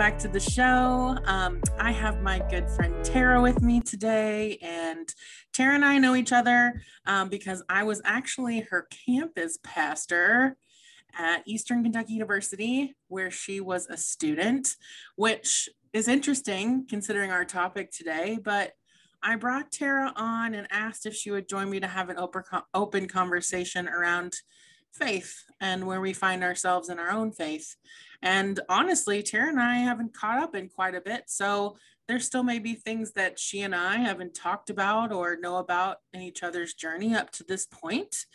back to the show. Um, I have my good friend Tara with me today, and Tara and I know each other um, because I was actually her campus pastor at Eastern Kentucky University, where she was a student, which is interesting considering our topic today. But I brought Tara on and asked if she would join me to have an open conversation around faith and where we find ourselves in our own faith. And honestly, Tara and I haven't caught up in quite a bit. So there still may be things that she and I haven't talked about or know about in each other's journey up to this point.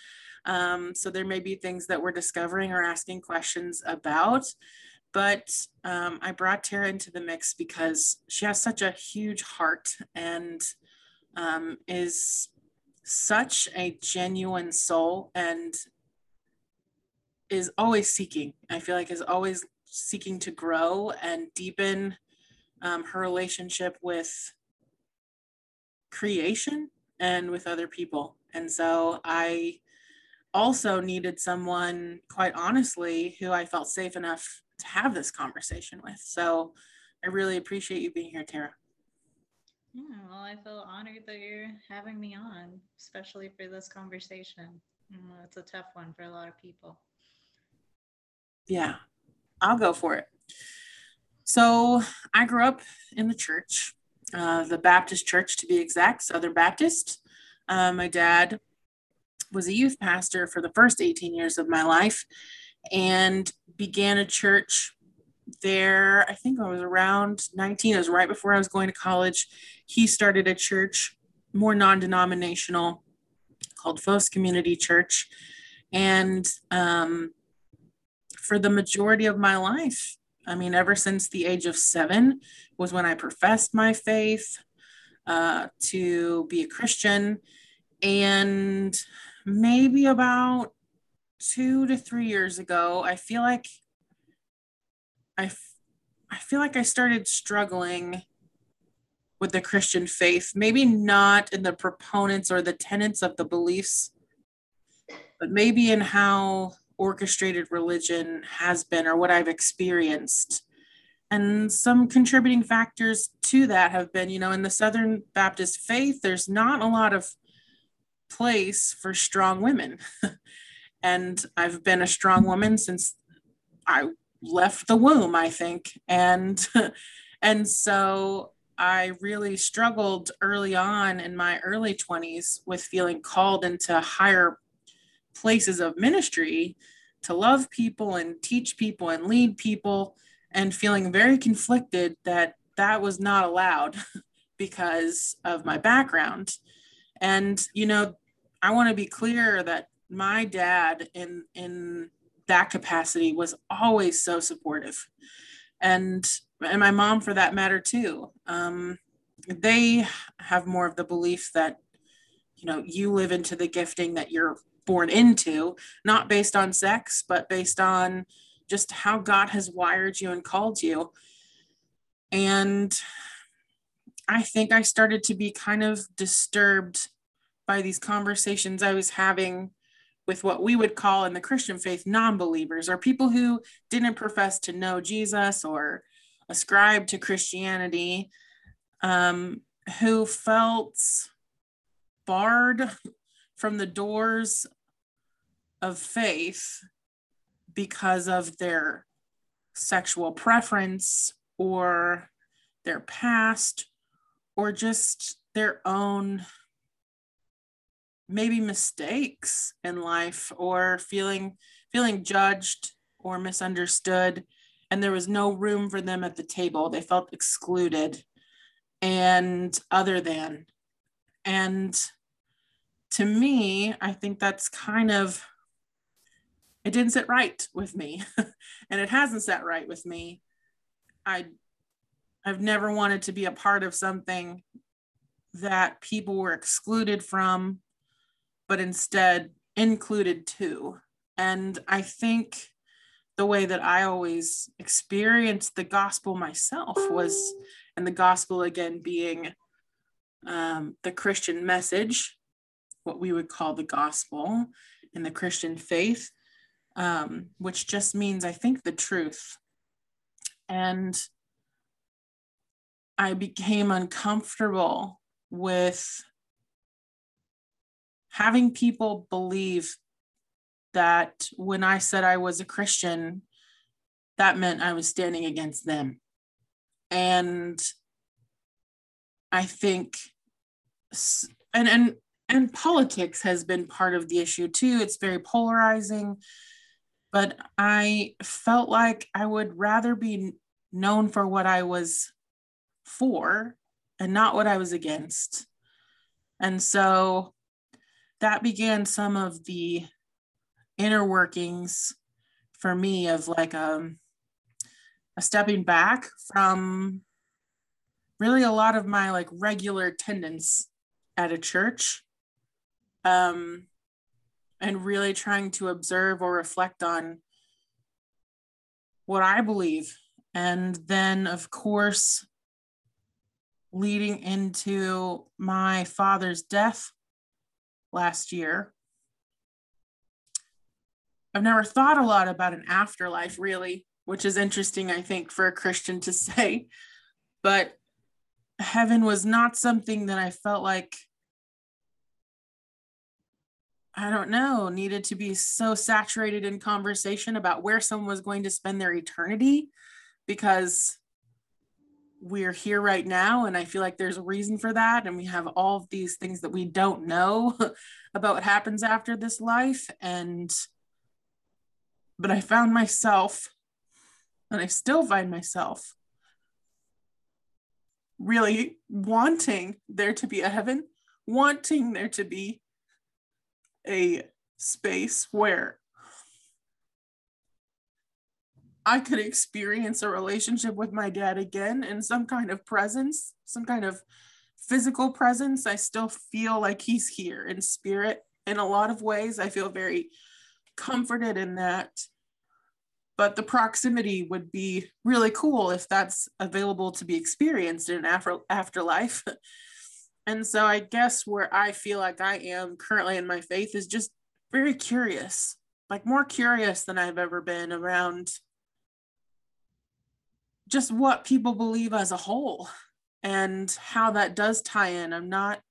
Um, so there may be things that we're discovering or asking questions about. But um, I brought Tara into the mix because she has such a huge heart and um, is such a genuine soul and is always seeking. I feel like is always seeking to grow and deepen um, her relationship with creation and with other people. And so I also needed someone, quite honestly, who I felt safe enough to have this conversation with. So I really appreciate you being here, Tara. Yeah, well, I feel honored that you're having me on, especially for this conversation. it's a tough one for a lot of people. Yeah, I'll go for it. So I grew up in the church, uh, the Baptist church to be exact, Southern Baptist. Uh, my dad was a youth pastor for the first 18 years of my life and began a church there. I think I was around 19, it was right before I was going to college. He started a church, more non denominational, called Fos Community Church. And um, for the majority of my life. I mean, ever since the age of seven was when I professed my faith uh, to be a Christian. And maybe about two to three years ago, I feel like I, I feel like I started struggling with the Christian faith, maybe not in the proponents or the tenets of the beliefs, but maybe in how orchestrated religion has been or what I've experienced. And some contributing factors to that have been, you know, in the Southern Baptist faith, there's not a lot of place for strong women. and I've been a strong woman since I left the womb, I think. And and so I really struggled early on in my early 20s with feeling called into higher places of ministry to love people and teach people and lead people and feeling very conflicted that that was not allowed because of my background. And you know i want to be clear that my dad in in that capacity was always so supportive. And and my mom for that matter too. Um, they have more of the belief that you know you live into the gifting that you're born into, not based on sex, but based on just how God has wired you and called you. And I think I started to be kind of disturbed by these conversations I was having with what we would call in the Christian faith non believers or people who didn't profess to know Jesus or ascribe to Christianity, um, who felt barred from the doors of faith because of their sexual preference or their past or just their own maybe mistakes in life or feeling feeling judged or misunderstood. And there was no room for them at the table. They felt excluded and other than. And to me i think that's kind of it didn't sit right with me and it hasn't sat right with me. I i've never wanted to be a part of something that people were excluded from but instead included too and i think the way that i always experienced the gospel myself was and the gospel again being um, the christian message what we would call the gospel in the christian faith um, which just means I think the truth. And I became uncomfortable with having people believe that when I said I was a Christian, that meant I was standing against them. And I think and and and politics has been part of the issue too. It's very polarizing, but I felt like I would rather be known for what I was for and not what I was against. And so that began some of the inner workings for me of like um, a stepping back from really a lot of my like regular attendance at a church um, and really trying to observe or reflect on what I believe. And then, of course, leading into my father's death last year. I've never thought a lot about an afterlife, really, which is interesting, I think, for a Christian to say. But heaven was not something that I felt like, I don't know, needed to be so saturated in conversation about where someone was going to spend their eternity because we're here right now and i feel like there's a reason for that and we have all of these things that we don't know about what happens after this life and but i found myself and i still find myself really wanting there to be a heaven wanting there to be a space where I could experience a relationship with my dad again in some kind of presence, some kind of physical presence. I still feel like he's here in spirit. In a lot of ways, I feel very comforted in that. But the proximity would be really cool if that's available to be experienced in an after- afterlife. and so I guess where I feel like I am currently in my faith is just very curious, like more curious than I've ever been around just what people believe as a whole and how that does tie in. I'm not,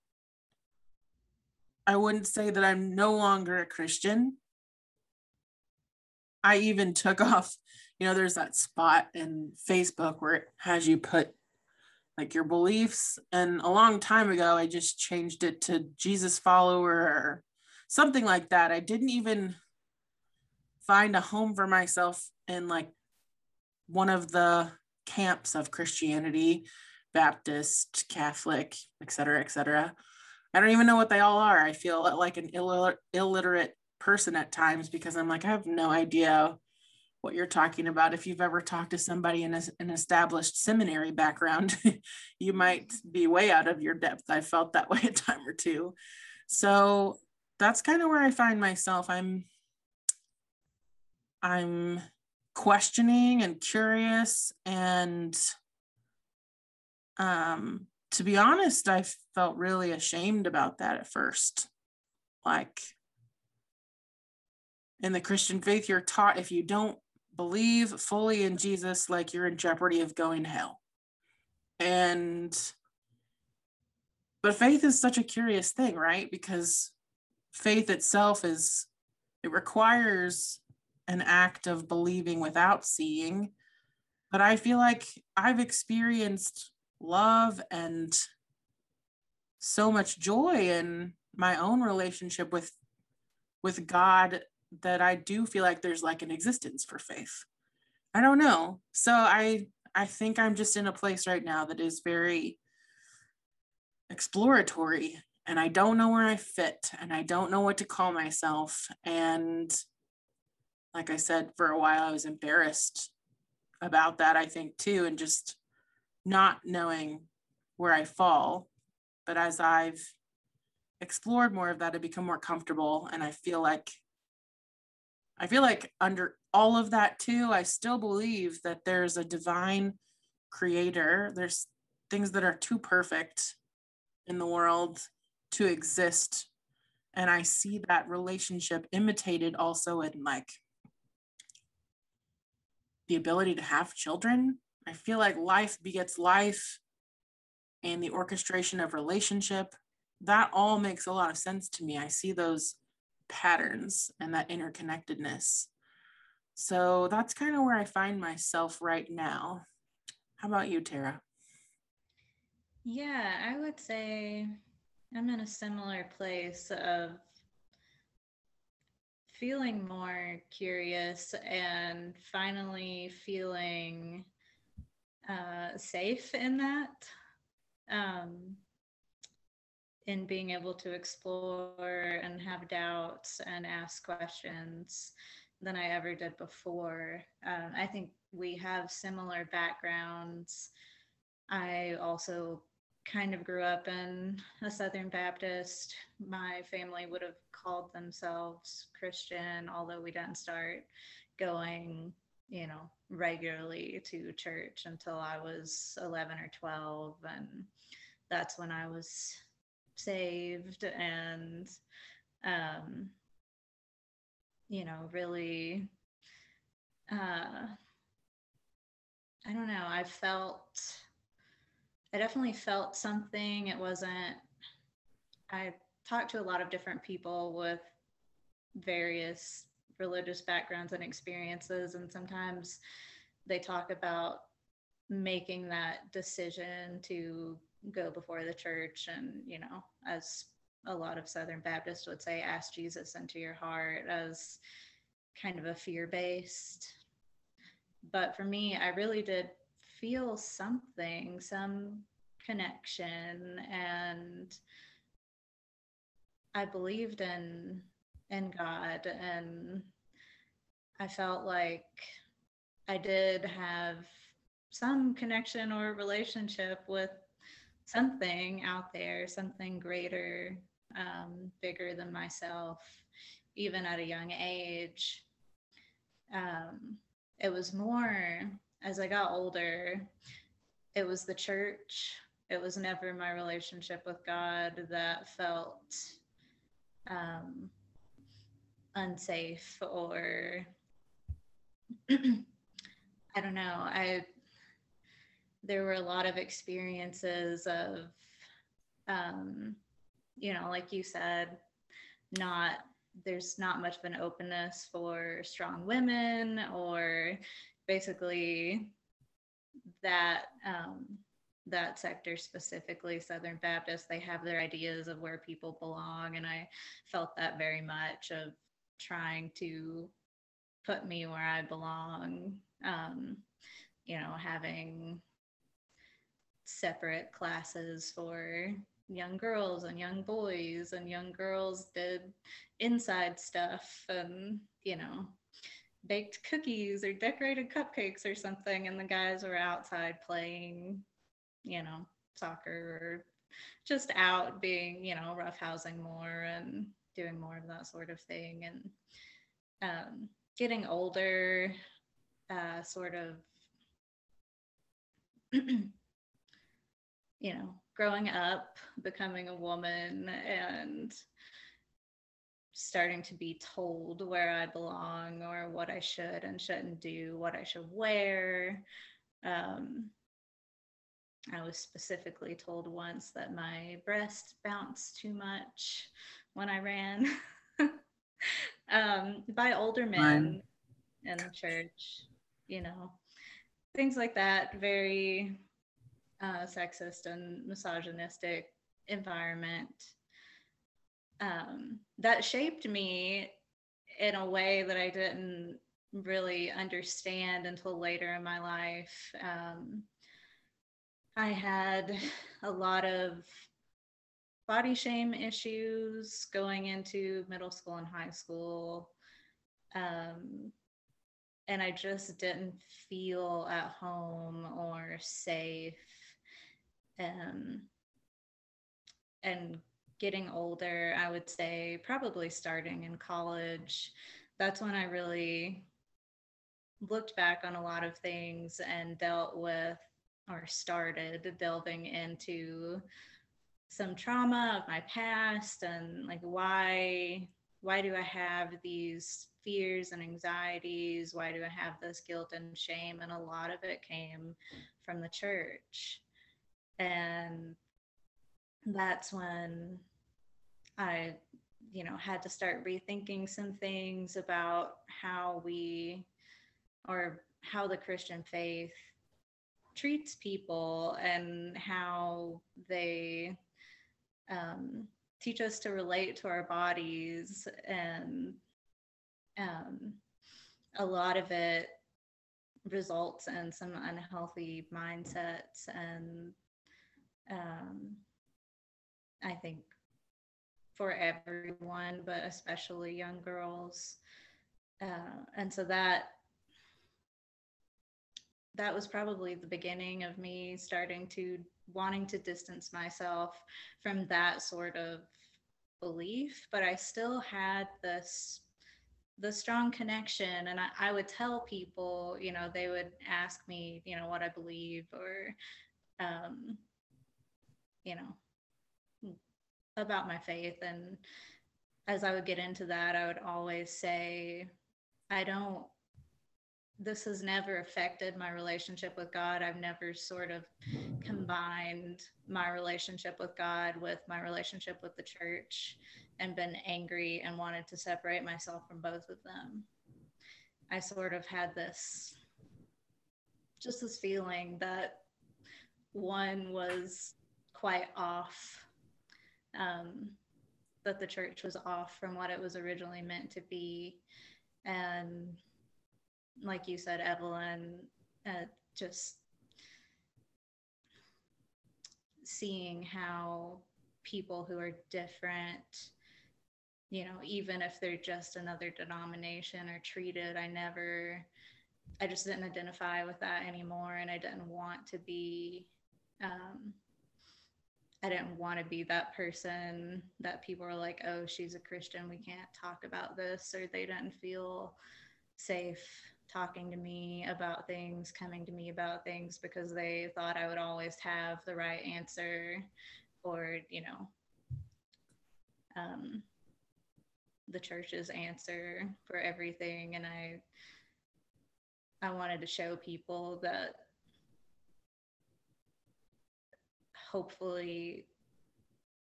I wouldn't say that I'm no longer a Christian. I even took off, you know, there's that spot in Facebook where it has you put like your beliefs. And a long time ago, I just changed it to Jesus follower or something like that. I didn't even find a home for myself in like one of the camps of Christianity, Baptist, Catholic, et cetera, et cetera. I don't even know what they all are. I feel like an Ill- illiterate person at times because I'm like, I have no idea what you're talking about. If you've ever talked to somebody in a, an established seminary background, you might be way out of your depth. I felt that way a time or two. So that's kind of where I find myself. I'm I'm questioning and curious and um to be honest i felt really ashamed about that at first like in the christian faith you're taught if you don't believe fully in jesus like you're in jeopardy of going to hell and but faith is such a curious thing right because faith itself is it requires an act of believing without seeing. But I feel like I've experienced love and so much joy in my own relationship with with God that I do feel like there's like an existence for faith. I don't know. So I I think I'm just in a place right now that is very exploratory and I don't know where I fit and I don't know what to call myself and like I said, for a while, I was embarrassed about that, I think, too, and just not knowing where I fall. But as I've explored more of that, I become more comfortable. And I feel like, I feel like under all of that, too, I still believe that there's a divine creator. There's things that are too perfect in the world to exist. And I see that relationship imitated also in like the ability to have children I feel like life begets life and the orchestration of relationship. That all makes a lot of sense to me. I see those patterns and that interconnectedness. So that's kind of where I find myself right now. How about you, Tara? Yeah, I would say I'm in a similar place of feeling more curious and finally feeling uh, safe in that. Um, in being able to explore and have doubts and ask questions than I ever did before. Um, I think we have similar backgrounds. I also kind of grew up in a Southern Baptist. My family would have called themselves Christian, although we didn't start going, you know, regularly to church until I was 11 or 12. And that's when I was saved and, um, you know, really, uh, I don't know, I felt I definitely felt something. It wasn't, I talked to a lot of different people with various religious backgrounds and experiences, and sometimes they talk about making that decision to go before the church and, you know, as a lot of Southern Baptists would say, ask Jesus into your heart as kind of a fear based. But for me, I really did feel something, some connection and I believed in in God and I felt like I did have some connection or relationship with something out there, something greater, um, bigger than myself, even at a young age. Um, it was more as I got older, it was the church. It was never my relationship with God that felt um, unsafe or I don't know. I there were a lot of experiences of um, you know, like you said, not there's not much of an openness for strong women or basically that um, that sector specifically southern baptist they have their ideas of where people belong and i felt that very much of trying to put me where i belong um, you know having separate classes for young girls and young boys and young girls did inside stuff and you know baked cookies or decorated cupcakes or something. And the guys were outside playing you know soccer or just out being you know roughhousing more and doing more of that sort of thing. And um, getting older uh, sort of you know growing up becoming a woman and starting to be told where I belong or what I should and shouldn't do, what I should wear. Um, I was specifically told once that my breast bounced too much when I ran um, by older men in the church, you know, things like that. Very uh, sexist and misogynistic environment um, that shaped me in a way that I didn't really understand until later in my life. Um, I had a lot of body shame issues going into middle school and high school. Um, and I just didn't feel at home or safe. Um, and getting older, I would say probably starting in college, that's when I really looked back on a lot of things and dealt with or started delving into some trauma of my past and like why why do I have these fears and anxieties? Why do I have this guilt and shame? And a lot of it came from the church. And that's when I, you know, had to start rethinking some things about how we or how the Christian faith treats people and how they um, teach us to relate to our bodies. And um, a lot of it results in some unhealthy mindsets and um, i think for everyone but especially young girls. Uh, and so that that was probably the beginning of me starting to wanting to distance myself from that sort of belief but i still had this the strong connection. And I, I, would tell people you know they would ask me you know what i believe or um you know about my faith and as i would get into that i would always say i don't this has never affected my relationship with God. I've never sort of combined my relationship with God with my relationship with the church and been angry and wanted to separate myself from both of them. I sort of had this just this feeling that one was quite off, um, that the church was off from what it was originally meant to be. And like you said, Evelyn, uh, just seeing how people who are different, you know, even if they're just another denomination are treated, I never, I just didn't identify with that anymore. And I didn't want to be, um, I didn't want to be that person that people are like, oh, she's a Christian. We can't talk about this. Or they didn't feel safe talking to me about things, coming to me about things because they thought I would always have the right answer or, you know, um, the church's answer for everything. And I, I wanted to show people that hopefully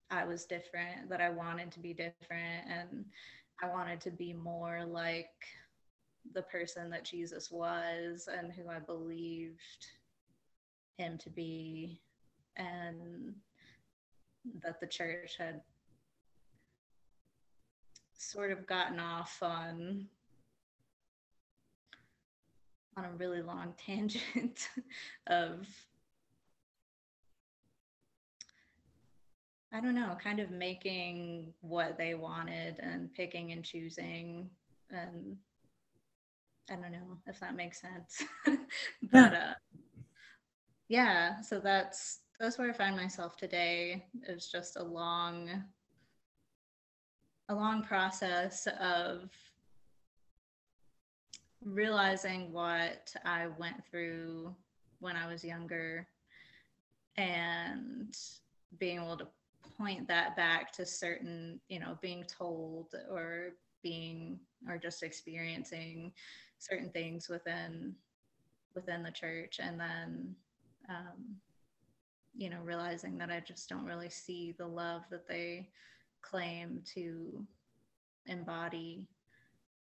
I was different, that I wanted to be different, and I wanted to be more like the person that Jesus was and who I believed him to be, and that the church had sort of gotten off on on a really long tangent of I don't know, kind of making what they wanted and picking and choosing and I don't know if that makes sense. but yeah. Uh, yeah, so that's that's where I find myself today. It's just a long a long process of realizing what I went through when I was younger and being able to point that back to certain, you know, being told or being or just experiencing certain things within within the church and then um, you know realizing that i just don't really see the love that they claim to embody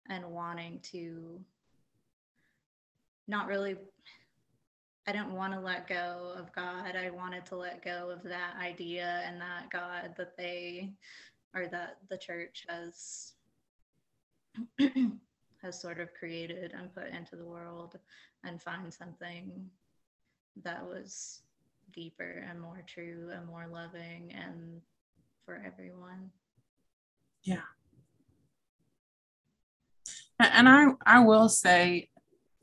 and wanting to not really I didn't want to let go of God. I wanted to let go of that idea and that God that they or that the church has has sort of created and put into the world and find something that was deeper and more true and more loving and for everyone. Yeah. And I I will say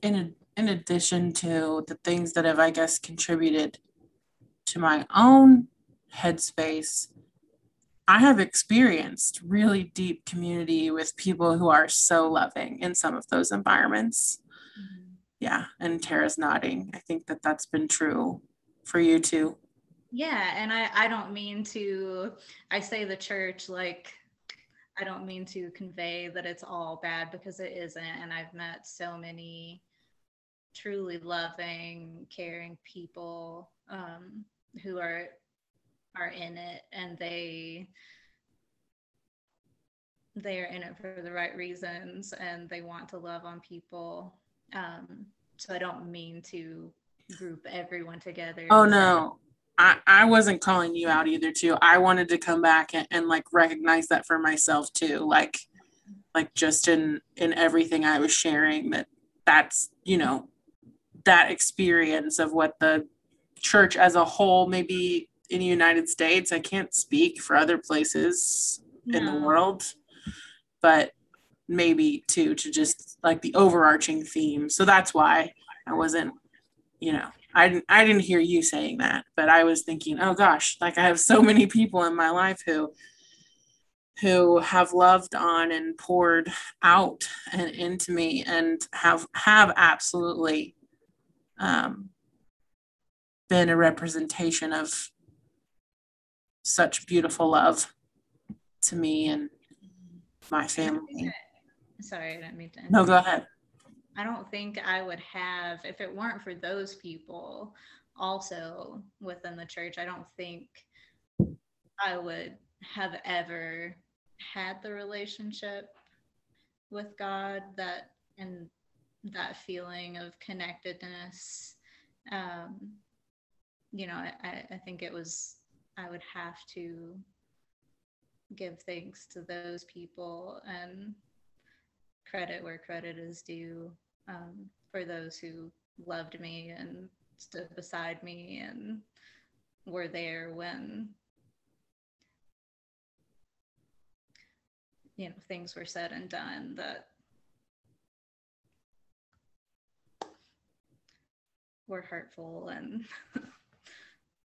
in a, in addition to the things that have I guess contributed to my own headspace I have experienced really deep community with people who are so loving in some of those environments. Mm-hmm. Yeah, and Tara's nodding. I think that that's been true for you too. Yeah, and I I don't mean to I say the church like I don't mean to convey that it's all bad because it isn't. And I've met so many truly loving, caring people um, who are are in it and they they are in it for the right reasons and they want to love on people. Um, so I don't mean to group everyone together. Oh no. I, I wasn't calling you out either too. I wanted to come back and, and like recognize that for myself too. Like like just in in everything I was sharing that that's, you know, that experience of what the church as a whole maybe in the United States. I can't speak for other places no. in the world, but maybe too to just like the overarching theme. So that's why I wasn't, you know, I didn't I didn't hear you saying that, but I was thinking, oh gosh, like I have so many people in my life who who have loved on and poured out and into me and have have absolutely um, been a representation of such beautiful love to me and my family. Sorry, I didn't mean to. No, go ahead. I don't think I would have, if it weren't for those people also within the church, I don't think I would have ever had the relationship with God that and that feeling of connectedness. Um, you know, I, I think it was, I would have to give thanks to those people and credit where credit is due um, for those who loved me and stood beside me and were there when you know things were said and done that were hurtful and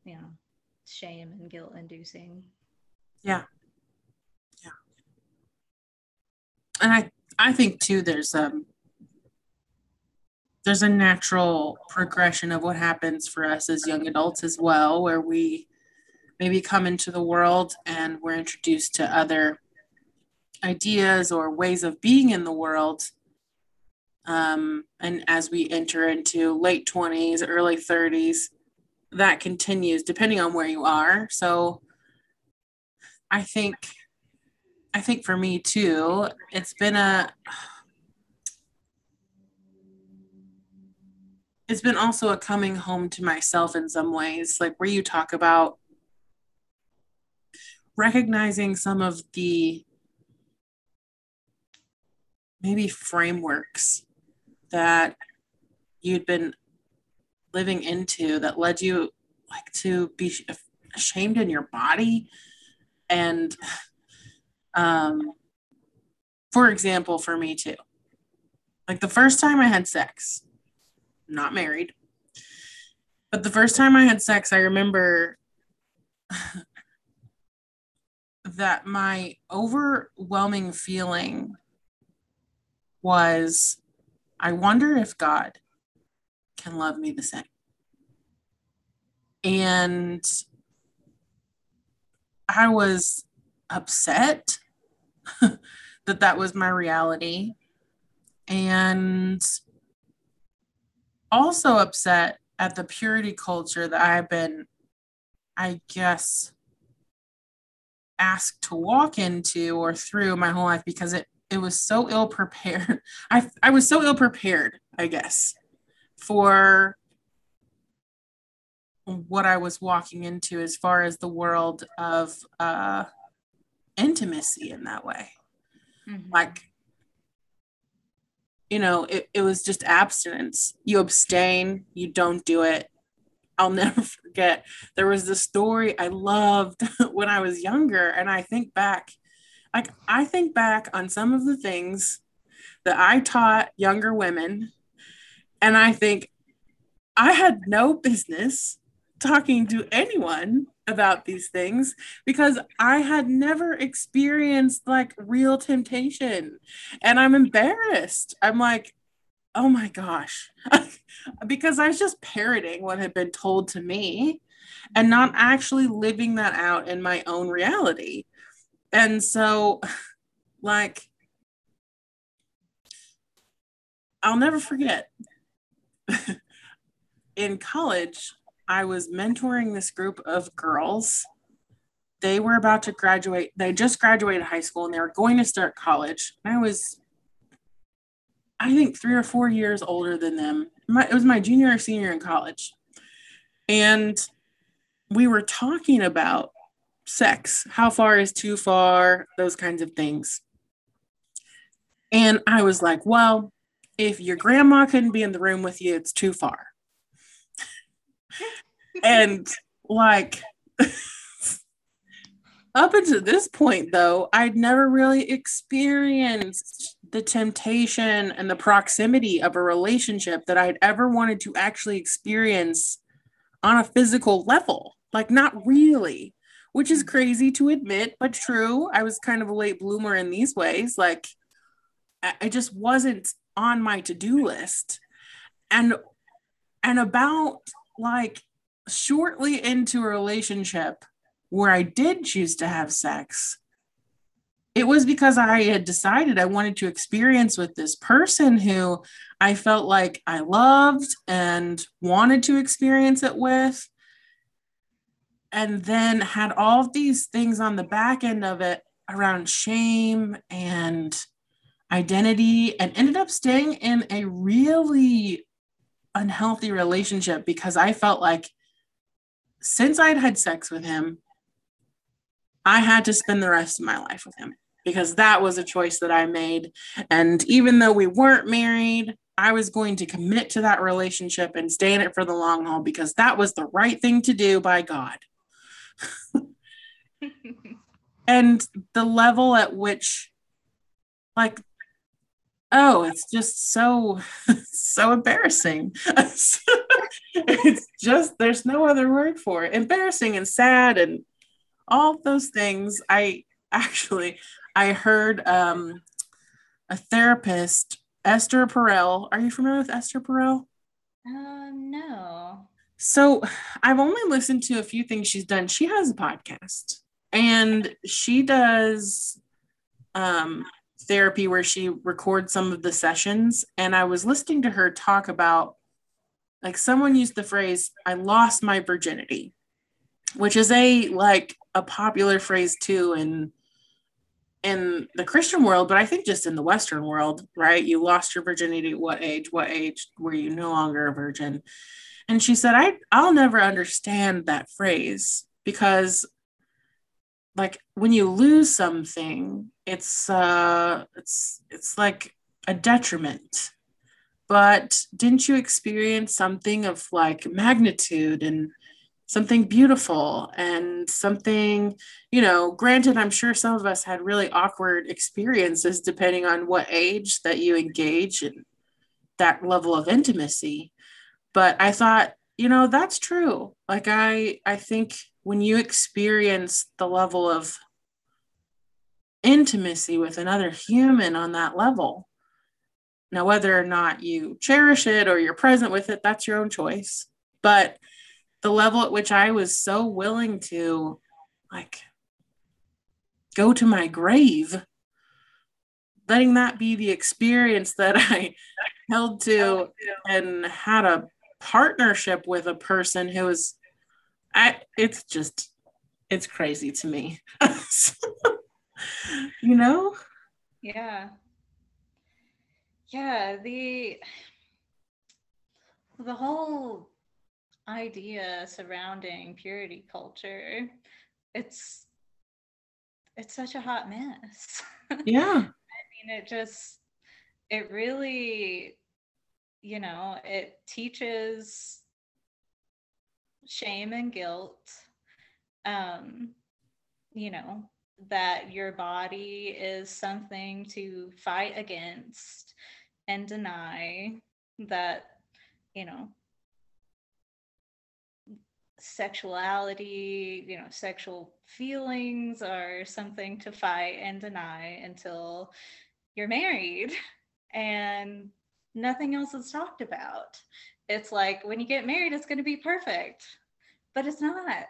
you know shame and guilt inducing. Yeah. Yeah. And i i think too there's um there's a natural progression of what happens for us as young adults as well where we maybe come into the world and we're introduced to other ideas or ways of being in the world um, and as we enter into late 20s, early 30s, that continues depending on where you are. So I think I think for me too, it's been a it's been also a coming home to myself in some ways, like where you talk about recognizing some of the maybe frameworks that you'd been living into that led you like to be ashamed in your body? And um for example for me too. Like the first time i had sex not married but the first time i had sex i remember that my overwhelming feeling was I wonder if God can love me the same. And I was upset that that was my reality. And also upset at the purity culture that I've been, I guess, asked to walk into or through my whole life because it it was so ill prepared. I I was so ill prepared, I guess, for what I was walking into as far as the world of uh, intimacy in that way. Mm-hmm. Like, you know, it, it was just abstinence. You abstain, you don't do it. I'll never forget. There was this story I loved when I was younger, and I think back like I think back on some of the things that I taught younger women, and I think I had no business talking to anyone about these things because I had never experienced like real temptation. And I'm embarrassed. I'm like, oh my gosh. because I was just parroting what had been told to me and not actually living that out in my own reality and so Like, I'll never forget. In college, I was mentoring this group of girls. They were about to graduate. They just graduated high school and they were going to start college. And I was, I think, three or four years older than them. My, it was my junior or senior in college. And we were talking about sex. How far is too far? Those kinds of things. And I was like, well, if your grandma couldn't be in the room with you, it's too far. and like, up until this point, though, I'd never really experienced the temptation and the proximity of a relationship that I'd ever wanted to actually experience on a physical level. Like, not really which is mm-hmm. crazy to admit, but true. I was kind of a late bloomer in these ways. Like, I just wasn't on my to-do list. And and about like shortly into a relationship where I did choose to have sex, it was because I had decided I wanted to experience with this person who I felt like I loved and wanted to experience it with and then had all these things on the back end of it around shame and identity and ended up staying in a really unhealthy relationship because I felt like since I'd had sex with him, I had to spend the rest of my life with him because that was a choice that I made. And even though we weren't married, I was going to commit to that relationship and stay in it for the long haul because that was the right thing to do by God. and the level at which like oh it's just so so embarrassing. It's just there's no other word for it. Embarrassing and sad and all those things. I actually i heard um a therapist esther perel. Are you familiar with esther perel? Um no so I've only listened to a few things she's done. She has a podcast and she does um, therapy where she records some of the sessions. And I was listening to her talk about, like, someone used the phrase, I lost my virginity, which is a like a popular phrase too in in the Christian world, but I think just in the Western world, right? You lost your virginity at what age? What age were you no longer a virgin? And she said, I, I'll never understand that phrase because like when you lose something, it's uh it's it's like a detriment. But didn't you experience something of like magnitude and something beautiful and something, you know, granted, I'm sure some of us had really awkward experiences depending on what age that you engage in that level of intimacy but I thought, you know, that's true. Like I I think when you experience the level of intimacy with another human on that level, now whether or not you cherish it or you're present with it, that's your own choice. But the level at which I was so willing to like go to my grave letting that be the experience that I held to and had a partnership with a person who is I it's just it's crazy to me. you know? Yeah. Yeah, the the whole idea surrounding purity culture it's it's such a hot mess. Yeah. I mean it just it really you know, it teaches shame and guilt. Um, you know, that your body is something to fight against and deny that, you know, sexuality, you know, sexual feelings are something to fight and deny until you're married. And nothing else is talked about. It's like when you get married, it's going to be perfect, but it's not.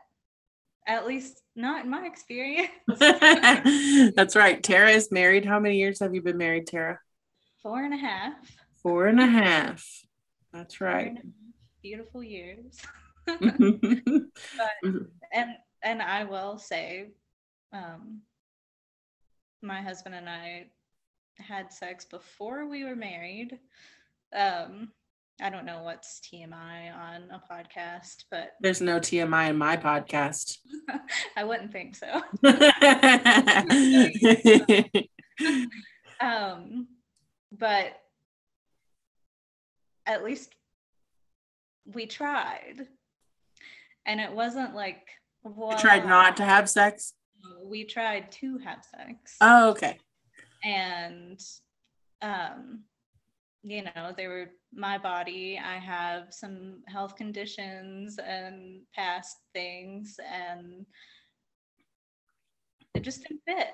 At least not in my experience. That's right. Tara is married. How many years have you been married, Tara? Four and a half. Four and a half. That's right. Beautiful years. but, and and I will say, um, my husband and I had sex before we were married. Um, I don't know what's TMI on a podcast, but there's no TMI in my podcast. I wouldn't think so. um, but at least we tried. And it wasn't like well, tried not to have sex? We tried to have sex. Oh, okay. And um you know, they were my body. I have some health conditions and past things, and it just didn't fit.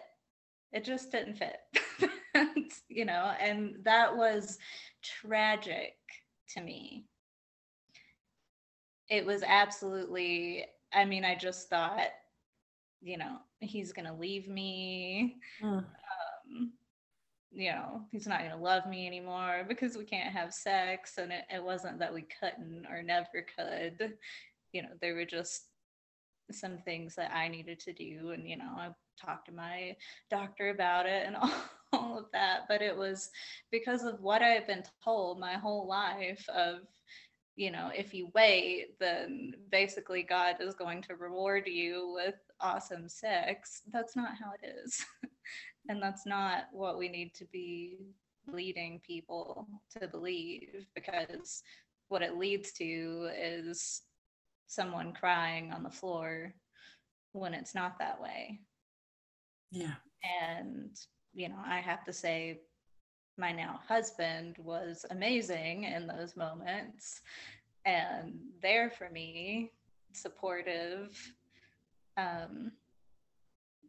It just didn't fit, you know, and that was tragic to me. It was absolutely, I mean, I just thought, you know, he's going to leave me. Mm. You know, he's not going to love me anymore because we can't have sex. And it, it wasn't that we couldn't or never could. You know, there were just some things that I needed to do. And, you know, I talked to my doctor about it and all, all of that. But it was because of what I've been told my whole life of, you know, if you wait, then basically God is going to reward you with awesome sex. That's not how it is. and that's not what we need to be leading people to believe because what it leads to is someone crying on the floor when it's not that way. Yeah. And, you know, I have to say, my now husband was amazing in those moments and there for me, supportive, um,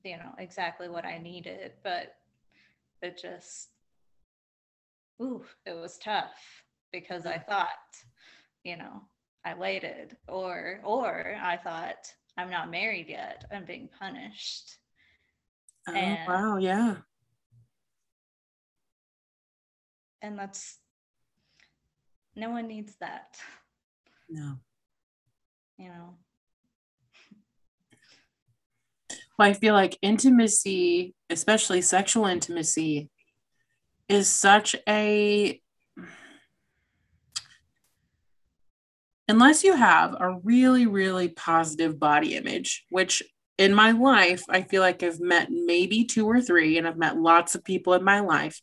you know exactly what I needed, but it just ooh, it was tough because I thought, you know, I waited or or I thought I'm not married yet. I'm being punished. Oh, and, wow, yeah. And that's no one needs that. No. You know, I feel like intimacy, especially sexual intimacy, is such a unless you have a really, really positive body image, which in my life, I feel like I've met maybe two or three, and I've met lots of people in my life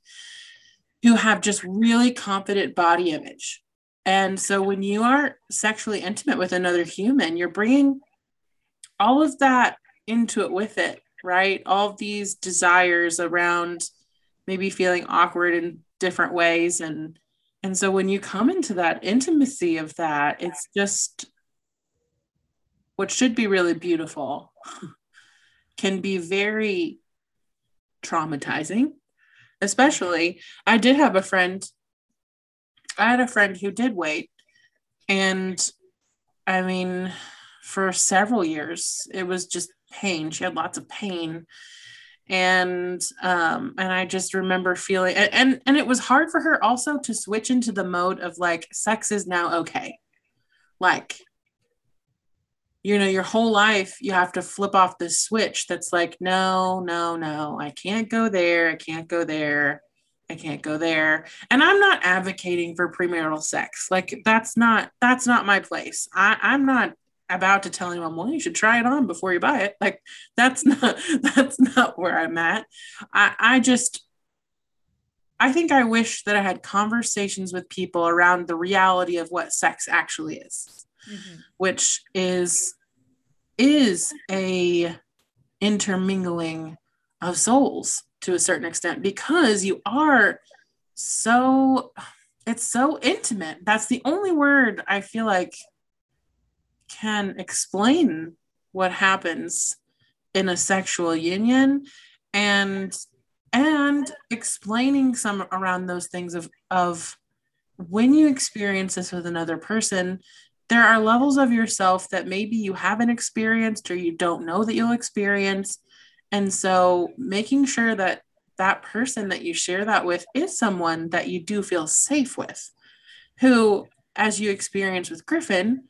who have just really confident body image. And so when you are sexually intimate with another human, you're bringing all of that into it with it, right? All these desires around maybe feeling awkward in different ways and and so when you come into that intimacy of that, it's just what should be really beautiful can be very traumatizing. Especially, I did have a friend, I had a friend who did wait. And I mean, for several years, it was just pain. She had lots of pain. And um, and I just remember feeling and, and it was hard for her also to switch into the mode of like sex is now okay. Like you know your whole life you have to flip off this switch that's like no no no i can't go there i can't go there i can't go there and i'm not advocating for premarital sex like that's not that's not my place I, i'm not about to tell anyone, well, you should try it on before you buy it. Like that's not that's not where I'm at. I, I just I think I wish that I had conversations with people around the reality of what sex actually is, mm-hmm. which is is a intermingling of souls to a certain extent because you are so it's so intimate. That's the only word I feel like can explain what happens in a sexual union and and explaining some around those things of of when you experience this with another person there are levels of yourself that maybe you haven't experienced or you don't know that you'll experience. And so making sure that that person that you share that with is someone that you do feel safe with, who, as you experience with Griffin,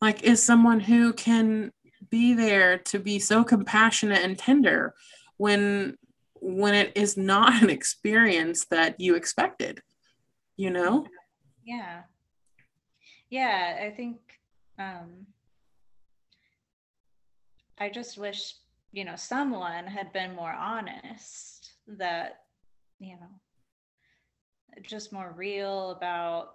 like is someone who can be there to be so compassionate and tender when when it is not an experience that you expected you know? Yeah. Yeah i think um i just wish you know someone had been more honest that you know just more real about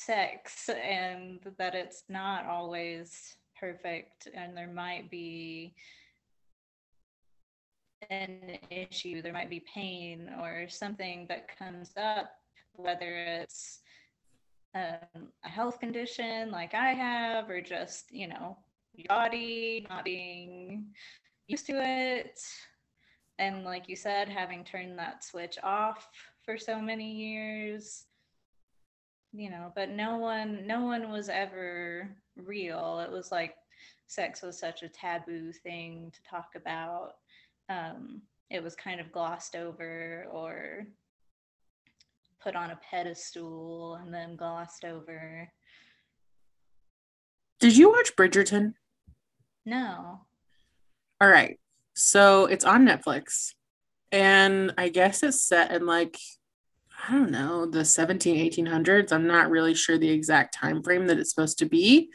sex and that it's not always perfect and there might be an issue, there might be pain or something that comes up, whether it's um, a health condition like I have, or just, you know, body not being used to it. And like you said, having turned that switch off for so many years, you know, but no one, no one was ever real. It was like sex was such a taboo thing to talk about um, it was kind of glossed over or put on a pedestal and then glossed over. Did you watch Bridgerton? No. All right. So it's on Netflix. And I guess it's set in like, I don't know, the 17, 1800s. I'm not really sure the exact time frame that it's supposed to be.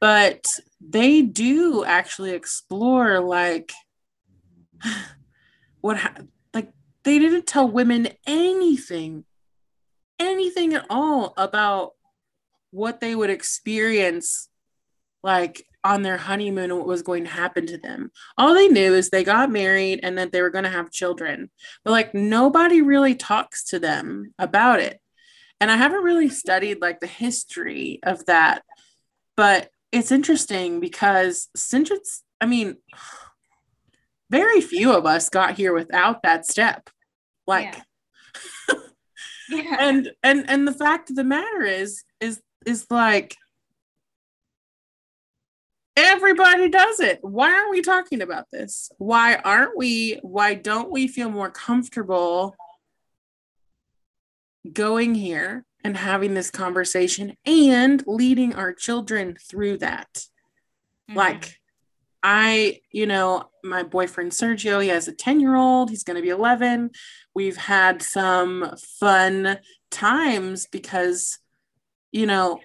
But they do actually explore like what ha- like they didn't tell women anything anything at all about what they would experience like on their honeymoon and what was going to happen to them. All they knew is they got married and that they were going to have children. But like nobody really talks to them about it. And I haven't really studied like the history of that. But it's interesting because since it's I mean very few of us got here without that step like yeah. yeah. and and and the fact of the matter is is is like everybody does it why aren't we talking about this why aren't we why don't we feel more comfortable going here and having this conversation and leading our children through that mm-hmm. like I, you know, my boyfriend Sergio, he has a 10 year old, he's going to be 11. We've had some fun times because, you know,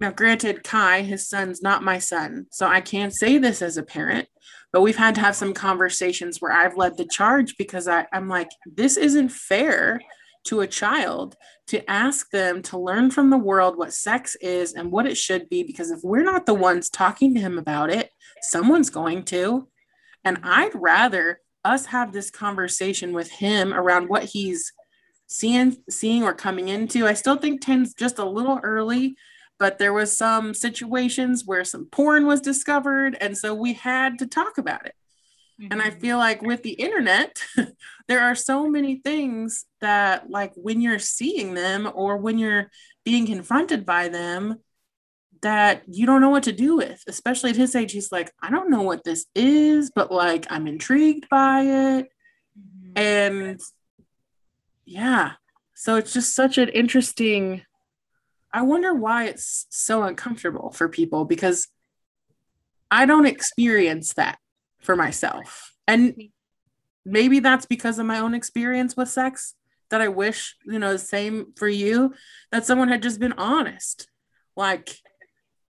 now granted, Kai, his son's not my son, so I can't say this as a parent, but we've had to have some conversations where I've led the charge because I, I'm like, this isn't fair to a child to ask them to learn from the world what sex is and what it should be because if we're not the ones talking to him about it someone's going to. And i'd rather us have this conversation with him around what he's seeing seeing or coming into. I still think 10's just a little early but there was some situations where some porn was discovered and so we had to talk about it mm-hmm. and i mm-hmm. feel like with the internet there are so many things that like when you're seeing them or when you're being confronted by them that you don't know what to do with especially at his age he's like i don't know what this is but like i'm intrigued by it mm-hmm. and yeah so it's just such an interesting i wonder why it's so uncomfortable for people because i don't experience that for myself and maybe that's because of my own experience with sex that I wish, you know, the same for you, that someone had just been honest. Like,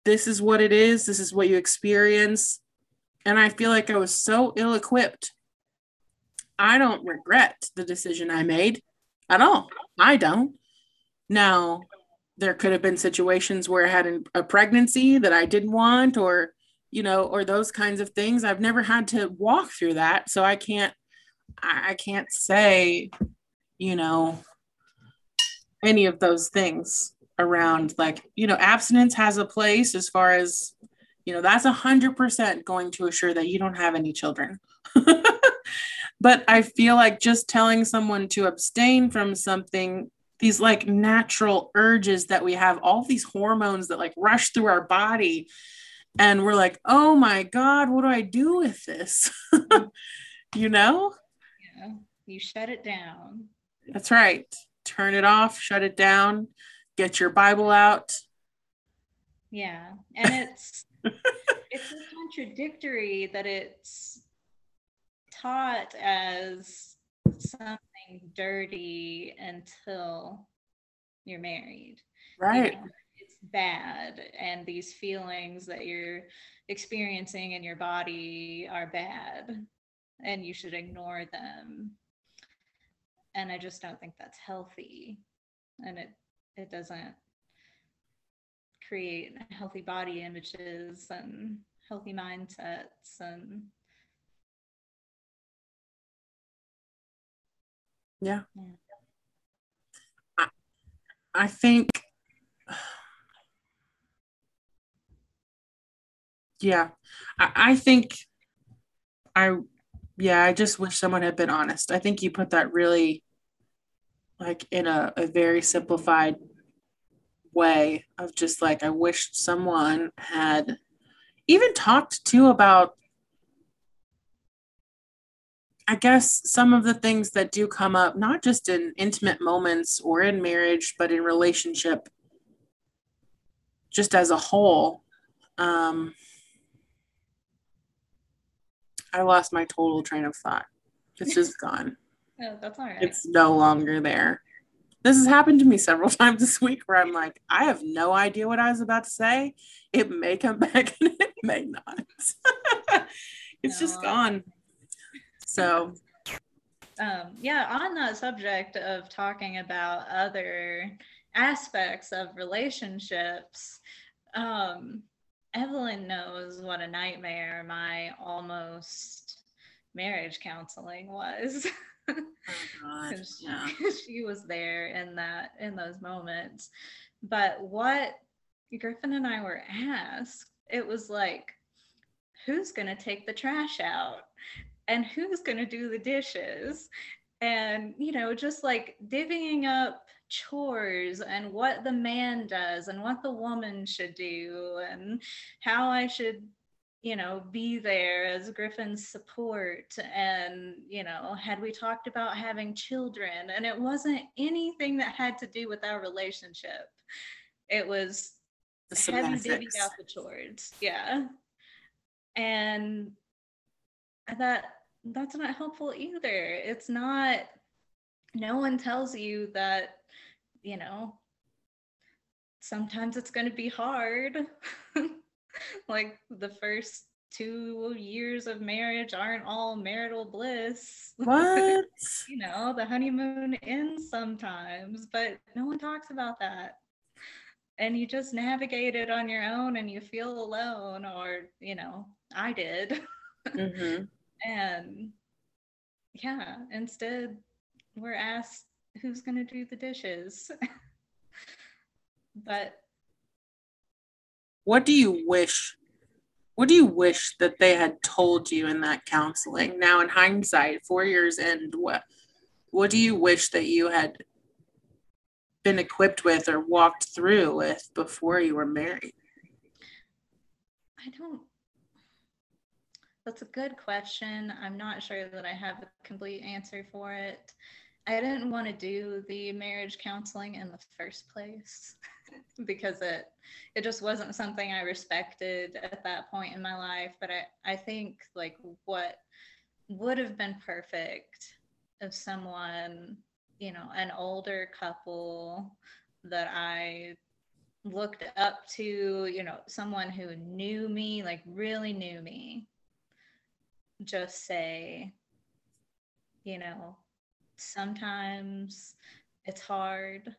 this is what it is, this is what you experience. And I feel like I was so ill equipped. I don't regret the decision I made at all. I don't. Now, there could have been situations where I had a pregnancy that I didn't want, or, you know, or those kinds of things. I've never had to walk through that. So I can't I can't say, you know, any of those things around like, you know, abstinence has a place as far as, you know, that's a hundred percent going to assure that you don't have any children. but I feel like just telling someone to abstain from something these like natural urges that we have, all these hormones that like rush through our body. And we're like, oh my God, what do I do with this? you know? Yeah. You shut it down. That's right. Turn it off, shut it down, get your Bible out. Yeah. And it's it's contradictory that it's taught as something dirty until you're married. Right. You know, it's bad. And these feelings that you're experiencing in your body are bad and you should ignore them. And I just don't think that's healthy. And it it doesn't create healthy body images and healthy mindsets and Yeah. I, I think, yeah, I, I think I, yeah, I just wish someone had been honest. I think you put that really like in a, a very simplified way of just like, I wish someone had even talked to about I guess some of the things that do come up, not just in intimate moments or in marriage, but in relationship, just as a whole. Um, I lost my total train of thought. It's just gone. oh, that's all right. It's no longer there. This has happened to me several times this week where I'm like, I have no idea what I was about to say. It may come back and it may not. it's no. just gone. So, um, yeah, on that subject of talking about other aspects of relationships, um, Evelyn knows what a nightmare my almost marriage counseling was. oh God, yeah. she was there in that in those moments. But what Griffin and I were asked, it was like, who's gonna take the trash out? And who's going to do the dishes? And you know just like divvying up chores and what the man does and what the woman should do and how i should you know be there as griffin's support. And you know had we talked about having children? And it wasn't anything that had to do with our relationship. It was heavy divvying out the chores. Yeah. And that that's not helpful either. It's not, no one tells you that, you know, sometimes it's going to be hard. like the first two years of marriage aren't all marital bliss. What? you know, the honeymoon ends sometimes, but no one talks about that. And you just navigate it on your own and you feel alone, or, you know, I did. Mm-hmm. And yeah, instead, we're asked who's going to do the dishes. but what do you wish? What do you wish that they had told you in that counseling? Now, in hindsight, four years in, what what do you wish that you had been equipped with or walked through with before you were married? I don't that's a good question. I'm not sure that I have a complete answer for it. I didn't want to do the marriage counseling in the first place because it it just wasn't something I respected at that point in my life. But I, I think like what would have been perfect if someone, you know, an older couple that I looked up to, you know, someone who knew me, like really knew me, just say, you know, sometimes it's hard.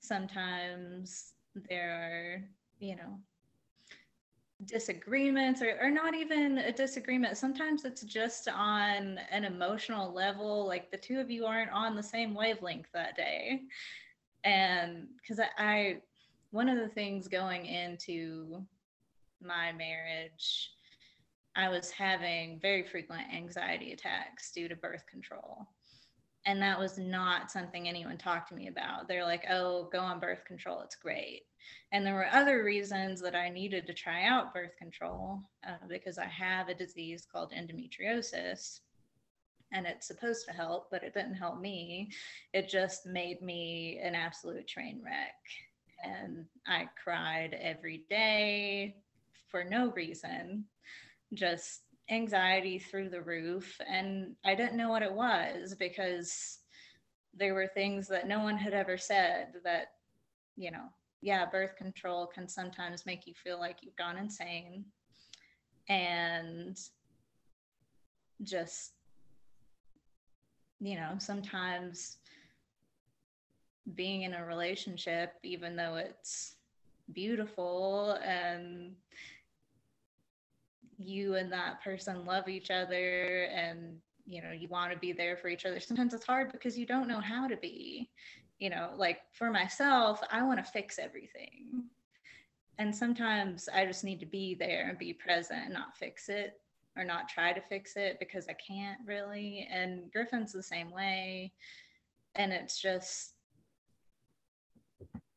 Sometimes there are, you know, disagreements or, or not even a disagreement. Sometimes it's just on an emotional level, like the two of you aren't on the same wavelength that day. And because I, I, one of the things going into my marriage I was having very frequent anxiety attacks due to birth control. And that was not something anyone talked to me about. They're like, oh, go on birth control. It's great. And there were other reasons that I needed to try out birth control uh, because I have a disease called endometriosis and it's supposed to help, but it didn't help me. It just made me an absolute train wreck. And I cried every day for no reason, just anxiety through the roof. And I didn't know what it was because there were things that no one had ever said that, you know, yeah, birth control can sometimes make you feel like you've gone insane. And just you know, sometimes being in a relationship, even though it's beautiful and you and that person love each other and you know you want to be there for each other sometimes it's hard because you don't know how to be you know like for myself i want to fix everything and sometimes i just need to be there and be present and not fix it or not try to fix it because I can't really. And Griffin's the same way. And it's just,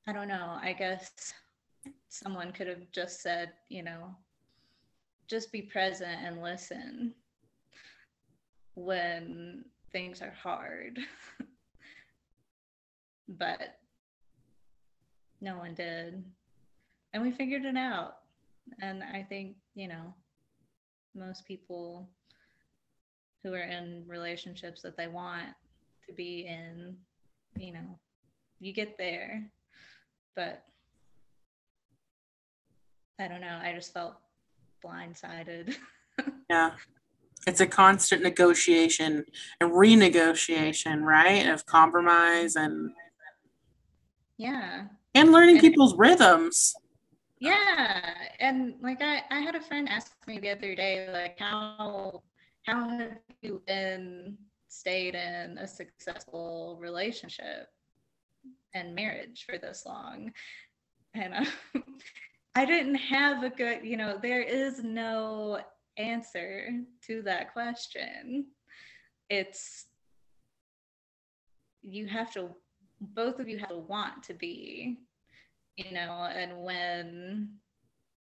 I don't know. I guess someone could have just said, you know, just be present and listen when things are hard. but no one did. And we figured it out. And I think, you know, most people who are in relationships that they want to be in, you know, you get there. But I don't know, I just felt blindsided. yeah. It's a constant negotiation and renegotiation, right? Of compromise and yeah. And learning and people's rhythms. Yeah. And like I, I had a friend ask me the other day, like, how how have you been stayed in a successful relationship and marriage for this long? And uh, I didn't have a good, you know, there is no answer to that question. It's you have to both of you have to want to be you know and when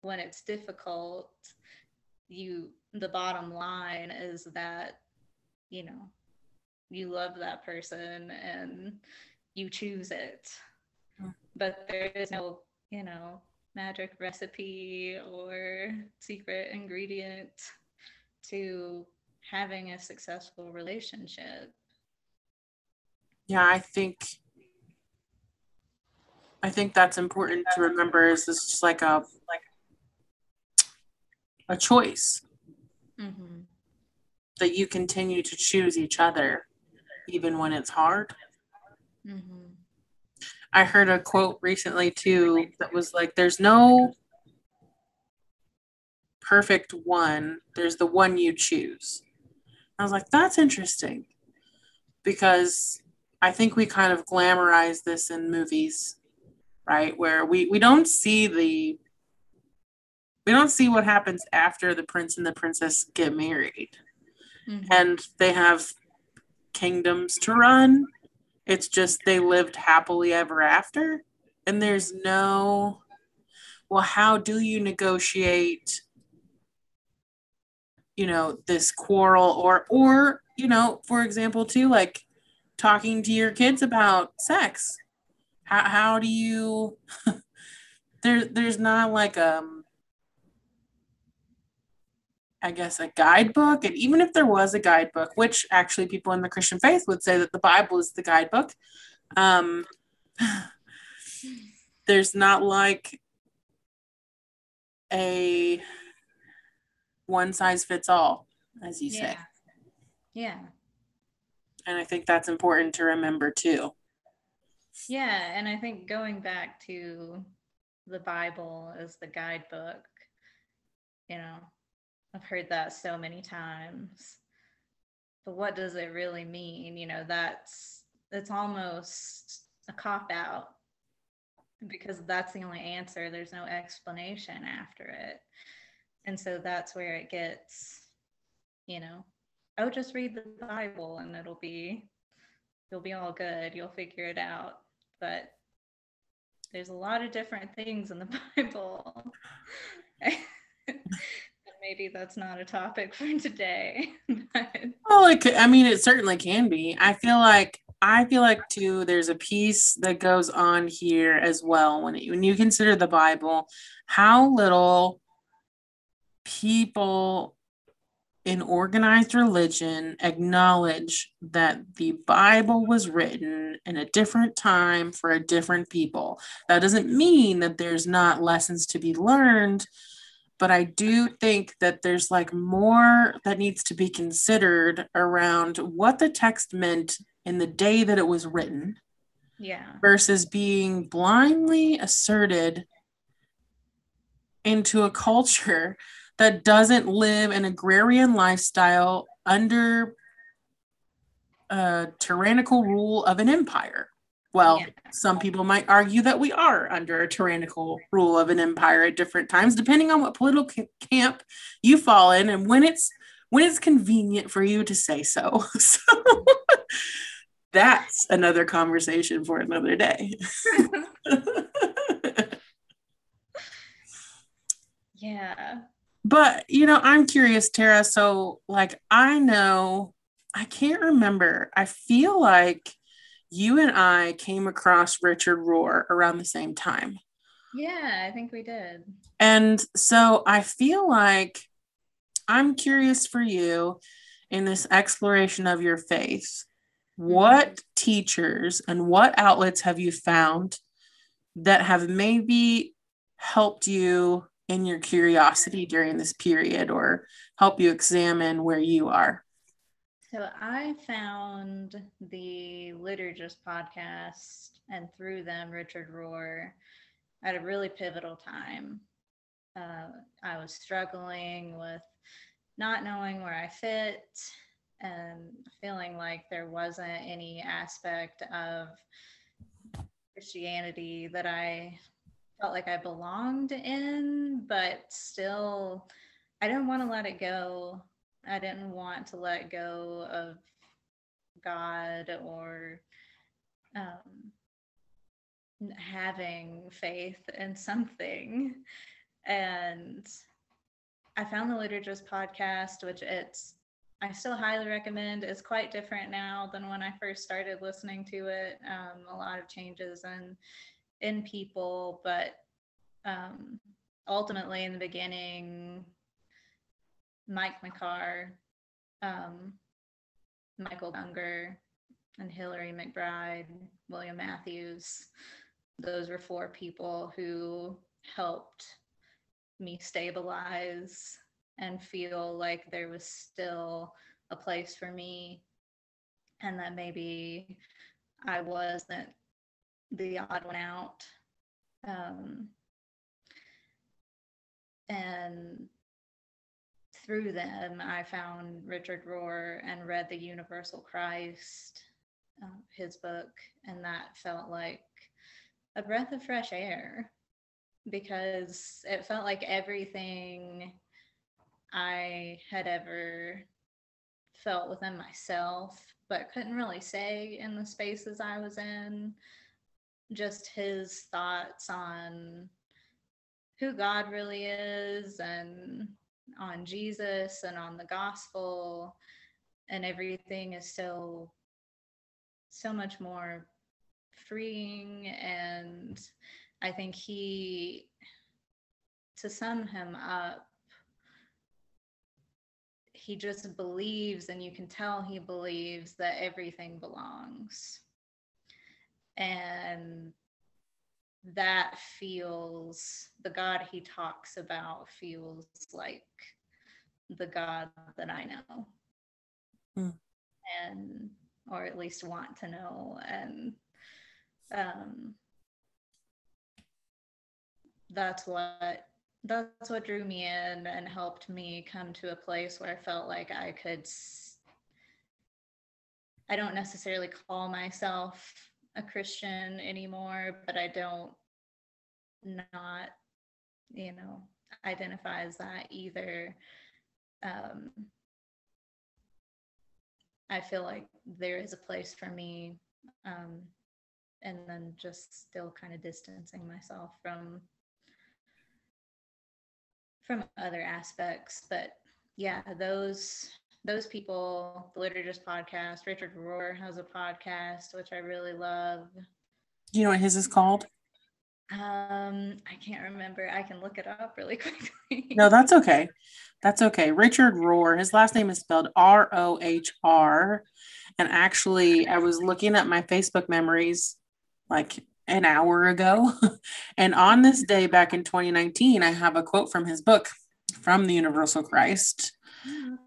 when it's difficult you the bottom line is that you know you love that person and you choose it hmm. but there is no you know magic recipe or secret ingredient to having a successful relationship yeah i think I think that's important to remember. Is this just like a like a choice mm-hmm. that you continue to choose each other even when it's hard. Mm-hmm. I heard a quote recently too that was like, "There's no perfect one. There's the one you choose." I was like, "That's interesting," because I think we kind of glamorize this in movies right? Where we, we don't see the we don't see what happens after the prince and the princess get married. Mm-hmm. And they have kingdoms to run. It's just they lived happily ever after. And there's no well, how do you negotiate you know this quarrel or or you know for example too like talking to your kids about sex how how do you there there's not like um I guess a guidebook and even if there was a guidebook which actually people in the Christian faith would say that the Bible is the guidebook um there's not like a one size fits all as you yeah. say yeah. And I think that's important to remember too. Yeah, and I think going back to the Bible as the guidebook, you know, I've heard that so many times. But what does it really mean? You know, that's it's almost a cop out because that's the only answer. There's no explanation after it. And so that's where it gets, you know, oh, just read the Bible and it'll be you'll be all good, you'll figure it out. But there's a lot of different things in the Bible. maybe that's not a topic for today. Well, it could, I mean, it certainly can be. I feel like I feel like too. There's a piece that goes on here as well when it, when you consider the Bible, how little people in organized religion acknowledge that the Bible was written in a different time for a different people. That doesn't mean that there's not lessons to be learned, but I do think that there's like more that needs to be considered around what the text meant in the day that it was written. Yeah. Versus being blindly asserted into a culture that doesn't live an agrarian lifestyle under a tyrannical rule of an empire. Well, yeah. some people might argue that we are under a tyrannical rule of an empire at different times, depending on what political camp you fall in and when it's when it's convenient for you to say so. So that's another conversation for another day. yeah but you know i'm curious tara so like i know i can't remember i feel like you and i came across richard rohr around the same time yeah i think we did and so i feel like i'm curious for you in this exploration of your faith what mm-hmm. teachers and what outlets have you found that have maybe helped you in your curiosity during this period or help you examine where you are? So I found the Liturgist podcast and through them Richard Rohr at a really pivotal time. Uh, I was struggling with not knowing where I fit and feeling like there wasn't any aspect of Christianity that I felt like I belonged in, but still, I didn't want to let it go. I didn't want to let go of God or um, having faith in something. And I found the Liturgist podcast, which it's I still highly recommend. It's quite different now than when I first started listening to it. Um, a lot of changes in in people, but um, ultimately in the beginning, Mike McHargue, um, Michael Gungor, and Hillary McBride, William Matthews. Those were four people who helped me stabilize and feel like there was still a place for me and that maybe I wasn't the odd one out. Um, and through them, I found Richard Rohr and read The Universal Christ, uh, his book, and that felt like a breath of fresh air because it felt like everything I had ever felt within myself, but couldn't really say in the spaces I was in. Just his thoughts on who God really is and on Jesus and on the gospel and everything is so so much more freeing. And I think he to sum him up he just believes and you can tell he believes that everything belongs. And that feels the God he talks about feels like the God that I know. Mm. And or at least want to know. And um that's what that's what drew me in and helped me come to a place where I felt like I could I don't necessarily call myself a Christian anymore, but I don't not, you know, identify as that either. Um, I feel like there is a place for me. Um, and then just still kind of distancing myself from from other aspects. But yeah, those those people, the Liturgist podcast, Richard Rohr has a podcast, which I really love. Do you know what his is called? Um, I can't remember. I can look it up really quickly. no, that's okay. That's okay. Richard Rohr, his last name is spelled R O H R. And actually, I was looking at my Facebook memories like an hour ago. and on this day back in 2019, I have a quote from his book, From the Universal Christ,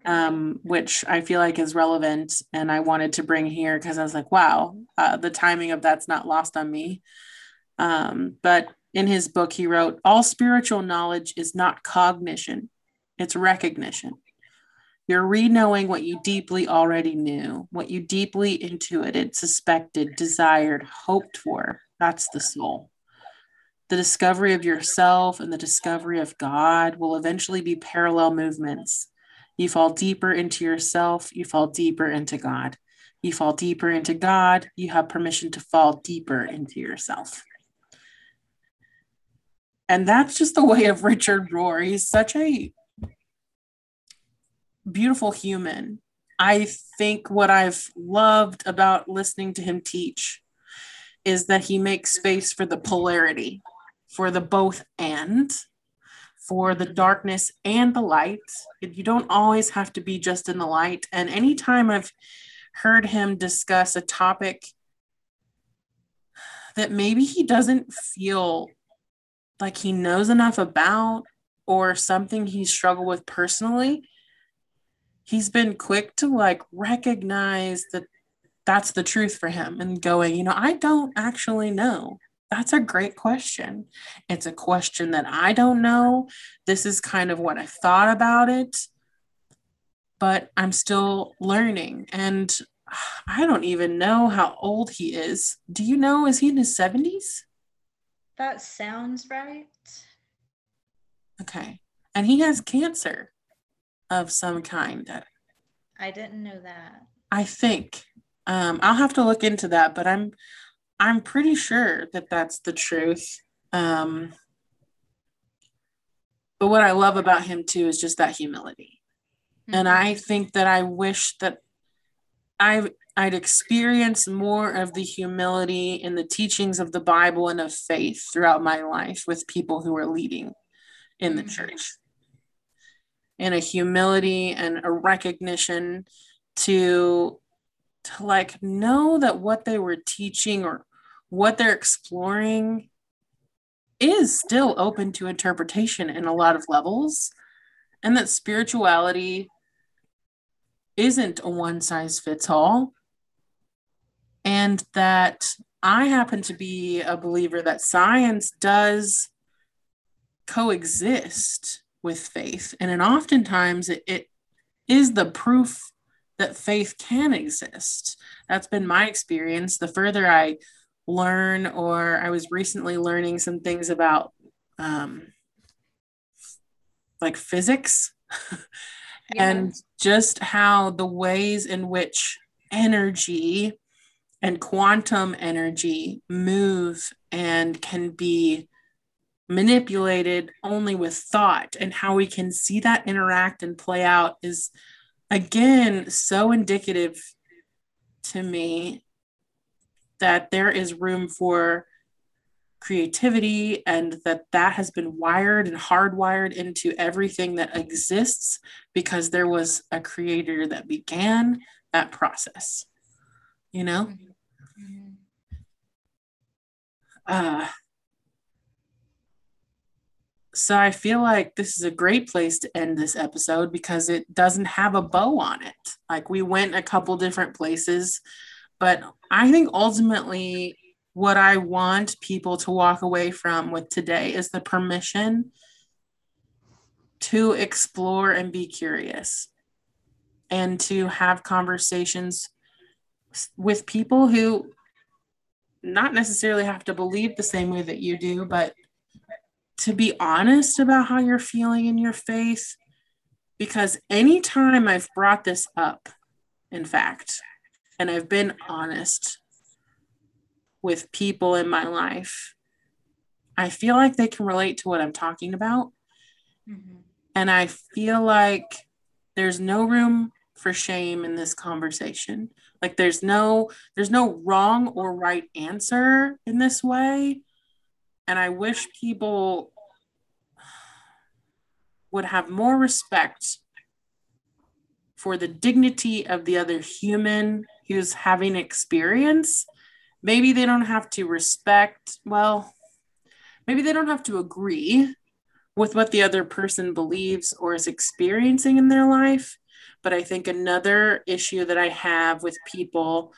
um, which I feel like is relevant. And I wanted to bring here because I was like, wow, uh, the timing of that's not lost on me. Um, but in his book, he wrote, All spiritual knowledge is not cognition, it's recognition. You're re knowing what you deeply already knew, what you deeply intuited, suspected, desired, hoped for. That's the soul. The discovery of yourself and the discovery of God will eventually be parallel movements. You fall deeper into yourself, you fall deeper into God. You fall deeper into God, you have permission to fall deeper into yourself. And that's just the way of Richard Rohr. He's such a beautiful human. I think what I've loved about listening to him teach is that he makes space for the polarity, for the both and, for the darkness and the light. You don't always have to be just in the light. And anytime I've heard him discuss a topic that maybe he doesn't feel like he knows enough about or something he's struggled with personally, he's been quick to like recognize that that's the truth for him and going, you know, I don't actually know. That's a great question. It's a question that I don't know. This is kind of what I thought about it, but I'm still learning. And I don't even know how old he is. Do you know? Is he in his 70s? That sounds right. Okay. And he has cancer of some kind. I didn't know that. I think. Um, I'll have to look into that, but I'm I'm pretty sure that that's the truth. Um, but what I love about him too is just that humility. Mm-hmm. And I think that I wish that I I'd experience more of the humility in the teachings of the Bible and of faith throughout my life with people who are leading in the mm-hmm. church. And a humility and a recognition to to like know that what they were teaching or what they're exploring is still open to interpretation in a lot of levels and that spirituality isn't a one size fits all and that I happen to be a believer that science does coexist with faith. And, and oftentimes it, it is the proof that faith can exist. That's been my experience. The further I learn, or I was recently learning some things about um, like physics yeah. and just how the ways in which energy and quantum energy move and can be manipulated only with thought and how we can see that interact and play out is again so indicative to me that there is room for creativity and that that has been wired and hardwired into everything that exists because there was a creator that began that process you know mm-hmm. Uh, so I feel like this is a great place to end this episode because it doesn't have a bow on it. Like we went a couple different places, but I think ultimately what I want people to walk away from with today is the permission to explore and be curious and to have conversations with people who not necessarily have to believe the same way that you do, but to be honest about how you're feeling in your faith. Because anytime I've brought this up in fact, and I've been honest with people in my life, I feel like they can relate to what I'm talking about. Mm-hmm. And I feel like there's no room for shame in this conversation. Like there's no there's no wrong or right answer in this way. And I wish people would have more respect for the dignity of the other human who's having experience. Maybe they don't have to respect, well, maybe they don't have to agree with what the other person believes or is experiencing in their life. But I think another issue that I have with people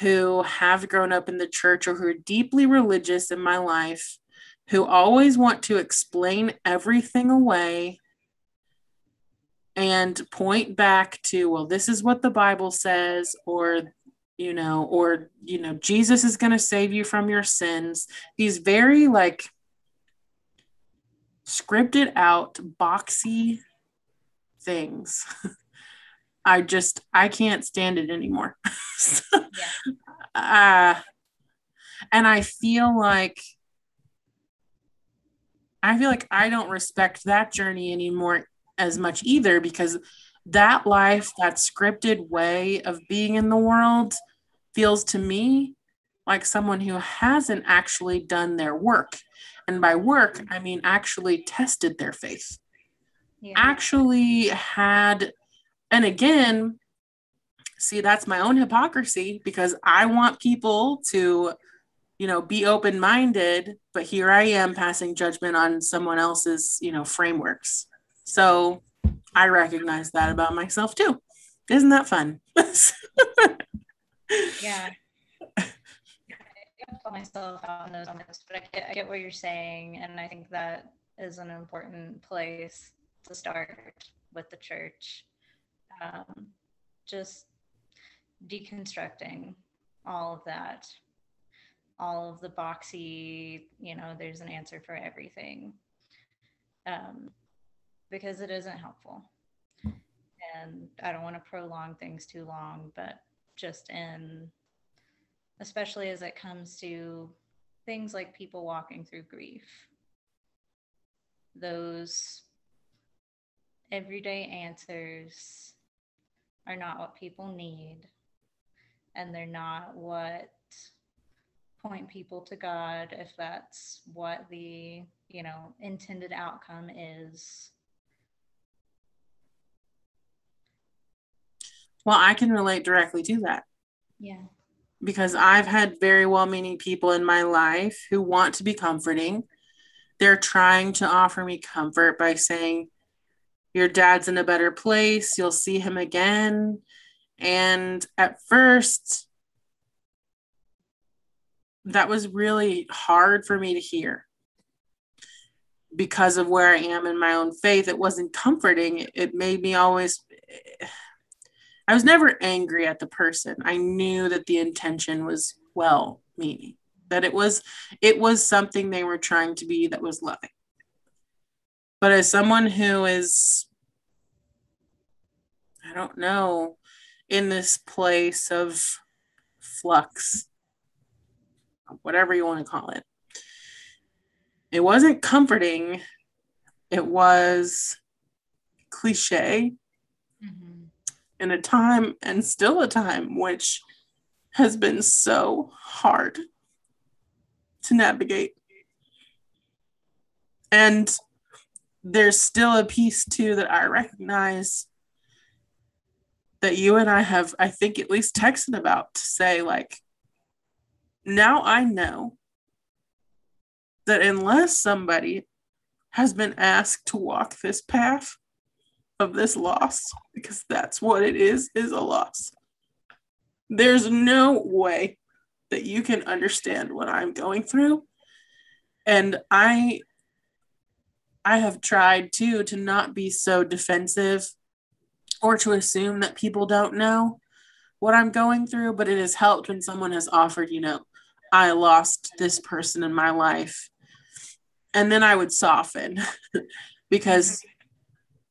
who have grown up in the church or who are deeply religious in my life, who always want to explain everything away and point back to, well, this is what the Bible says, or you know, or, you know, Jesus is going to save you from your sins. These very like scripted out, boxy things. I just, I can't stand it anymore. yeah. uh, and I feel like, I feel like I don't respect that journey anymore as much either because that life, that scripted way of being in the world, feels to me like someone who hasn't actually done their work. And by work, I mean actually tested their faith, yeah. actually had, and again, see, that's my own hypocrisy because I want people to, you know, be open minded, but here I am passing judgment on someone else's, you know, frameworks. So I recognize that about myself too. Isn't that fun? yeah. I myself out those moments, but I get, I get what you're saying, and I think that is an important place to start with the church. Um, just deconstructing all of that, all of the boxy, you know, there's an answer for everything, um, because it isn't helpful. And I don't want to prolong things too long, but just in especially as it comes to things like people walking through grief those everyday answers are not what people need and they're not what point people to god if that's what the you know intended outcome is Well, I can relate directly to that. Yeah. Because I've had very well meaning people in my life who want to be comforting. They're trying to offer me comfort by saying, Your dad's in a better place. You'll see him again. And at first, that was really hard for me to hear because of where I am in my own faith. It wasn't comforting. It made me always I was never angry at the person. I knew that the intention was well meaning, that it was it was something they were trying to be that was loving. But as someone who is I don't know, in this place of flux, whatever you want to call it. It wasn't comforting. It was cliche mm-hmm. In a time and still a time which has been so hard to navigate. And there's still a piece too that I recognize that you and I have, I think, at least texted about to say, like, now I know that unless somebody has been asked to walk this path, of this loss because that's what it is is a loss. There's no way that you can understand what i'm going through. And i i have tried too to not be so defensive or to assume that people don't know what i'm going through but it has helped when someone has offered you know i lost this person in my life and then i would soften because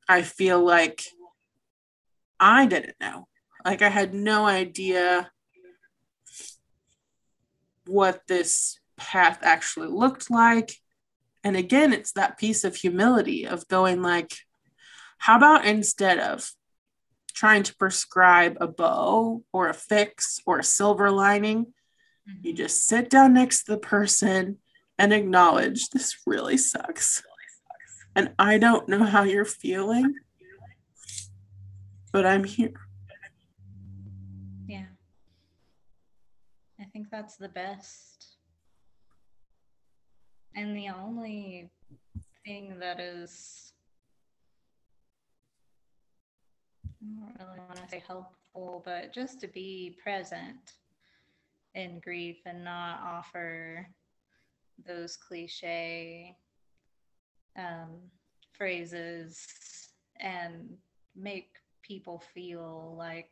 I feel like I didn't know. Like I had no idea what this path actually looked like. And again, it's that piece of humility of going like, how about instead of trying to prescribe a bow or a fix or a silver lining, mm-hmm. you just sit down next to the person and acknowledge this really sucks. And I don't know how you're feeling, but I'm here. Yeah. I think that's the best. And the only thing that is, I don't really want to say helpful, but just to be present in grief and not offer those cliche um, phrases and make people feel like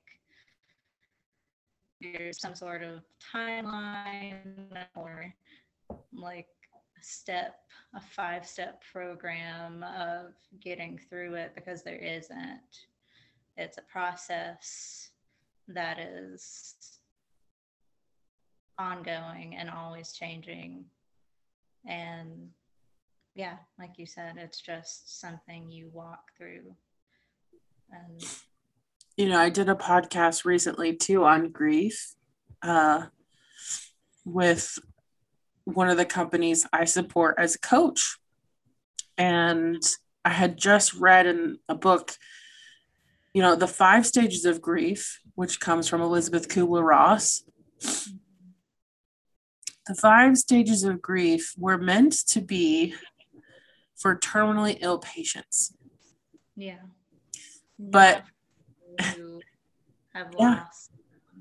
there's some sort of timeline or like a step, a five step program of getting through it because there isn't. It's a process that is ongoing and always changing. And yeah, like you said, it's just something you walk through. And you know, I did a podcast recently too on grief uh, with one of the companies I support as a coach. And I had just read in a book, you know, the five stages of grief, which comes from Elizabeth Kubler Ross. The five stages of grief were meant to be for terminally ill patients. Yeah. But have yeah. lost.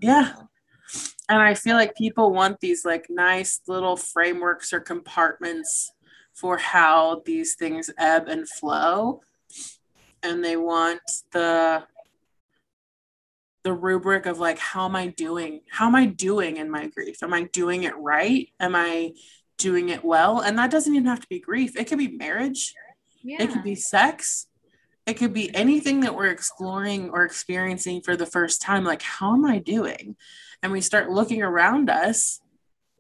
Yeah. And I feel like people want these like nice little frameworks or compartments for how these things ebb and flow. And they want the the rubric of like how am I doing? How am I doing in my grief? Am I doing it right? Am I doing it well? And that doesn't even have to be grief. It could be marriage. Yeah. It could be sex it could be anything that we're exploring or experiencing for the first time like how am i doing and we start looking around us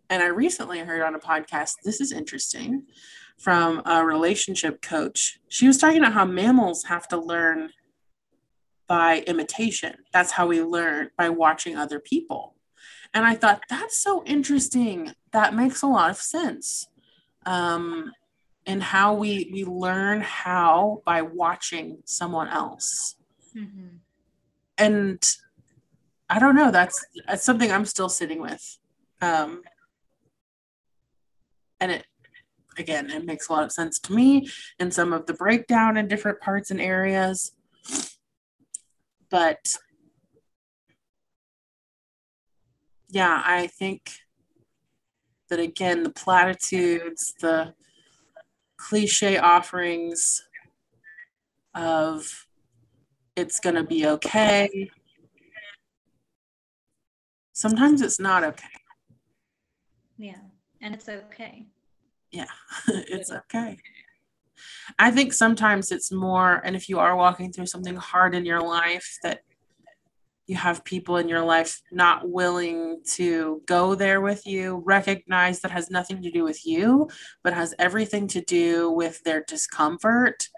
and i recently heard on a podcast this is interesting from a relationship coach she was talking about how mammals have to learn by imitation that's how we learn by watching other people and i thought that's so interesting. That makes a lot of sense um, and how we we learn how by watching someone else. Mm-hmm. and i don't know that's that's something i'm still sitting with um and it again it makes a lot of sense to me in some of the breakdown in different parts and areas. But yeah i think that again the platitudes the cliche offerings of it's going to be okay. Sometimes it's not okay. Yeah, and it's okay. Yeah, it's okay. I think sometimes it's more, and if you are walking through something hard in your life, that you have people in your life not willing to go there with you, recognize that has nothing to do with you, but has everything to do with their discomfort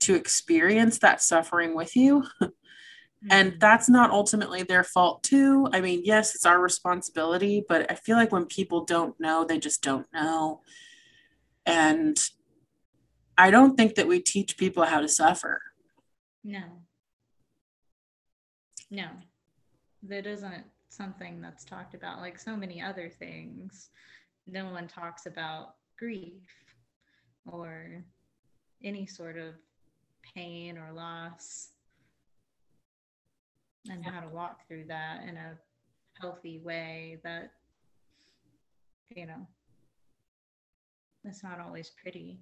to experience that suffering with you. and mm-hmm. that's not ultimately their fault, too. I mean, yes, it's our responsibility, but I feel like when people don't know, they just don't know. And I don't think that we teach people how to suffer. No. No that isn't something that's talked about like so many other things. No one talks about grief or any sort of pain or loss. And how to walk through that in a healthy way that you know it's not always pretty.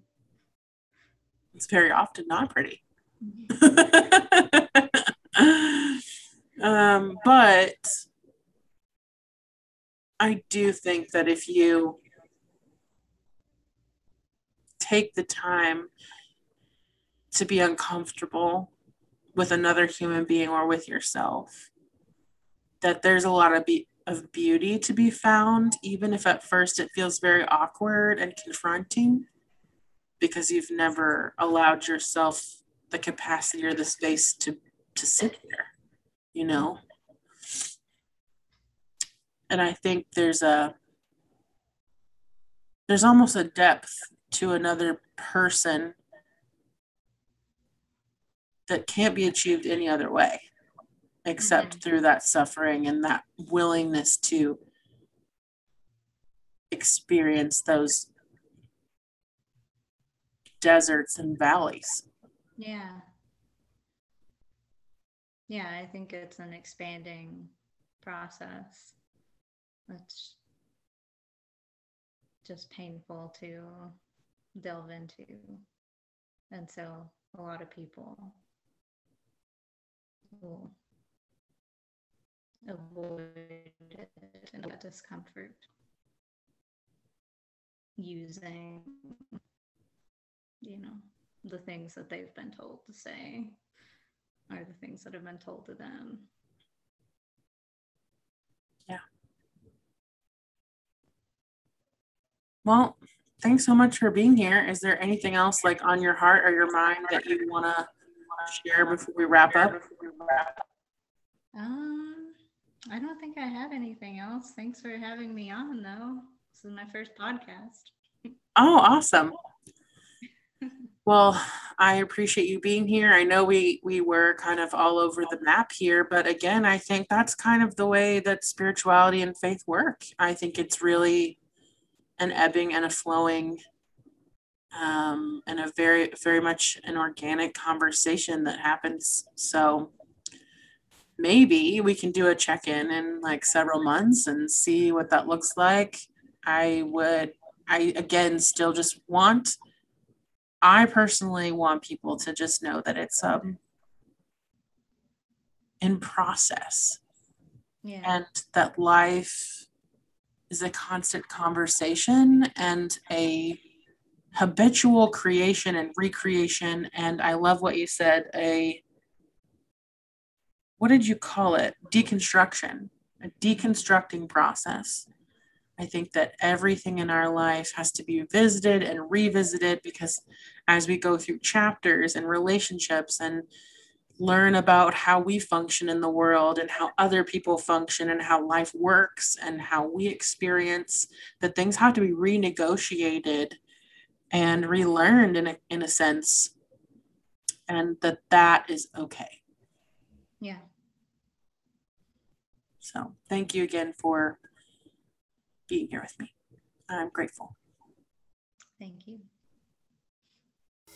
It's very often not pretty. Mm-hmm. Um, but I do think that if you take the time to be uncomfortable with another human being or with yourself, that there's a lot of be- of beauty to be found, even if at first it feels very awkward and confronting because you've never allowed yourself the capacity or the space to to sit there, you know. And I think there's a there's almost a depth to another person that can't be achieved any other way except mm-hmm. through that suffering and that willingness to experience those deserts and valleys. Yeah. Yeah, I think it's an expanding process. It's just painful to delve into. And so a lot of people will avoid it and that discomfort using you know the things that they've been told to say are the things that have been told to them yeah well thanks so much for being here is there anything else like on your heart or your mind that you want to share before we wrap up um I don't think I have anything else. Thanks for having me on, though. This is my first podcast. Oh, awesome. Well, I appreciate you being here. I know we we were kind of all over the map here, but again, I think that's kind of the way that spirituality and faith work. I think it's really an ebbing and a flowing um, and a very very much an organic conversation that happens. So maybe we can do a check-in in like several months and see what that looks like i would i again still just want i personally want people to just know that it's um in process yeah. and that life is a constant conversation and a habitual creation and recreation and i love what you said a what did you call it? Deconstruction, a deconstructing process. I think that everything in our life has to be visited and revisited because as we go through chapters and relationships and learn about how we function in the world and how other people function and how life works and how we experience that things have to be renegotiated and relearned in a, in a sense and that that is okay yeah. So thank you again for being here with me. I'm grateful. Thank you.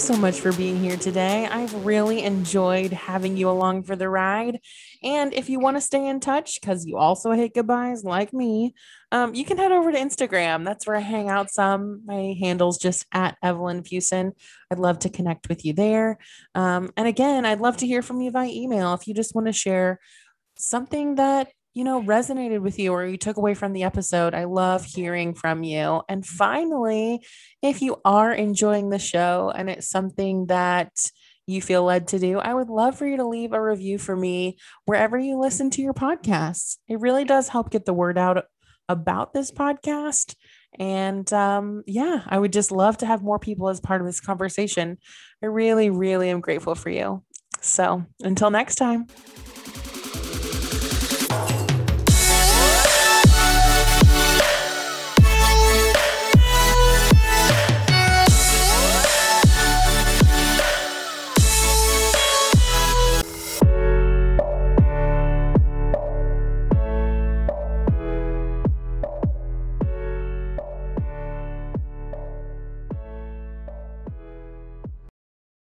so much for being here today. I've really enjoyed having you along for the ride. And if you want to stay in touch, because you also hate goodbyes like me, um, you can head over to Instagram. That's where I hang out some. My handle's just at Evelyn Fusen. I'd love to connect with you there. Um, and again, I'd love to hear from you via email if you just want to share something that you know, resonated with you or you took away from the episode. I love hearing from you. And finally, if you are enjoying the show and it's something that you feel led to do, I would love for you to leave a review for me wherever you listen to your podcasts. It really does help get the word out about this podcast. And um, yeah, I would just love to have more people as part of this conversation. I really, really am grateful for you. So until next time.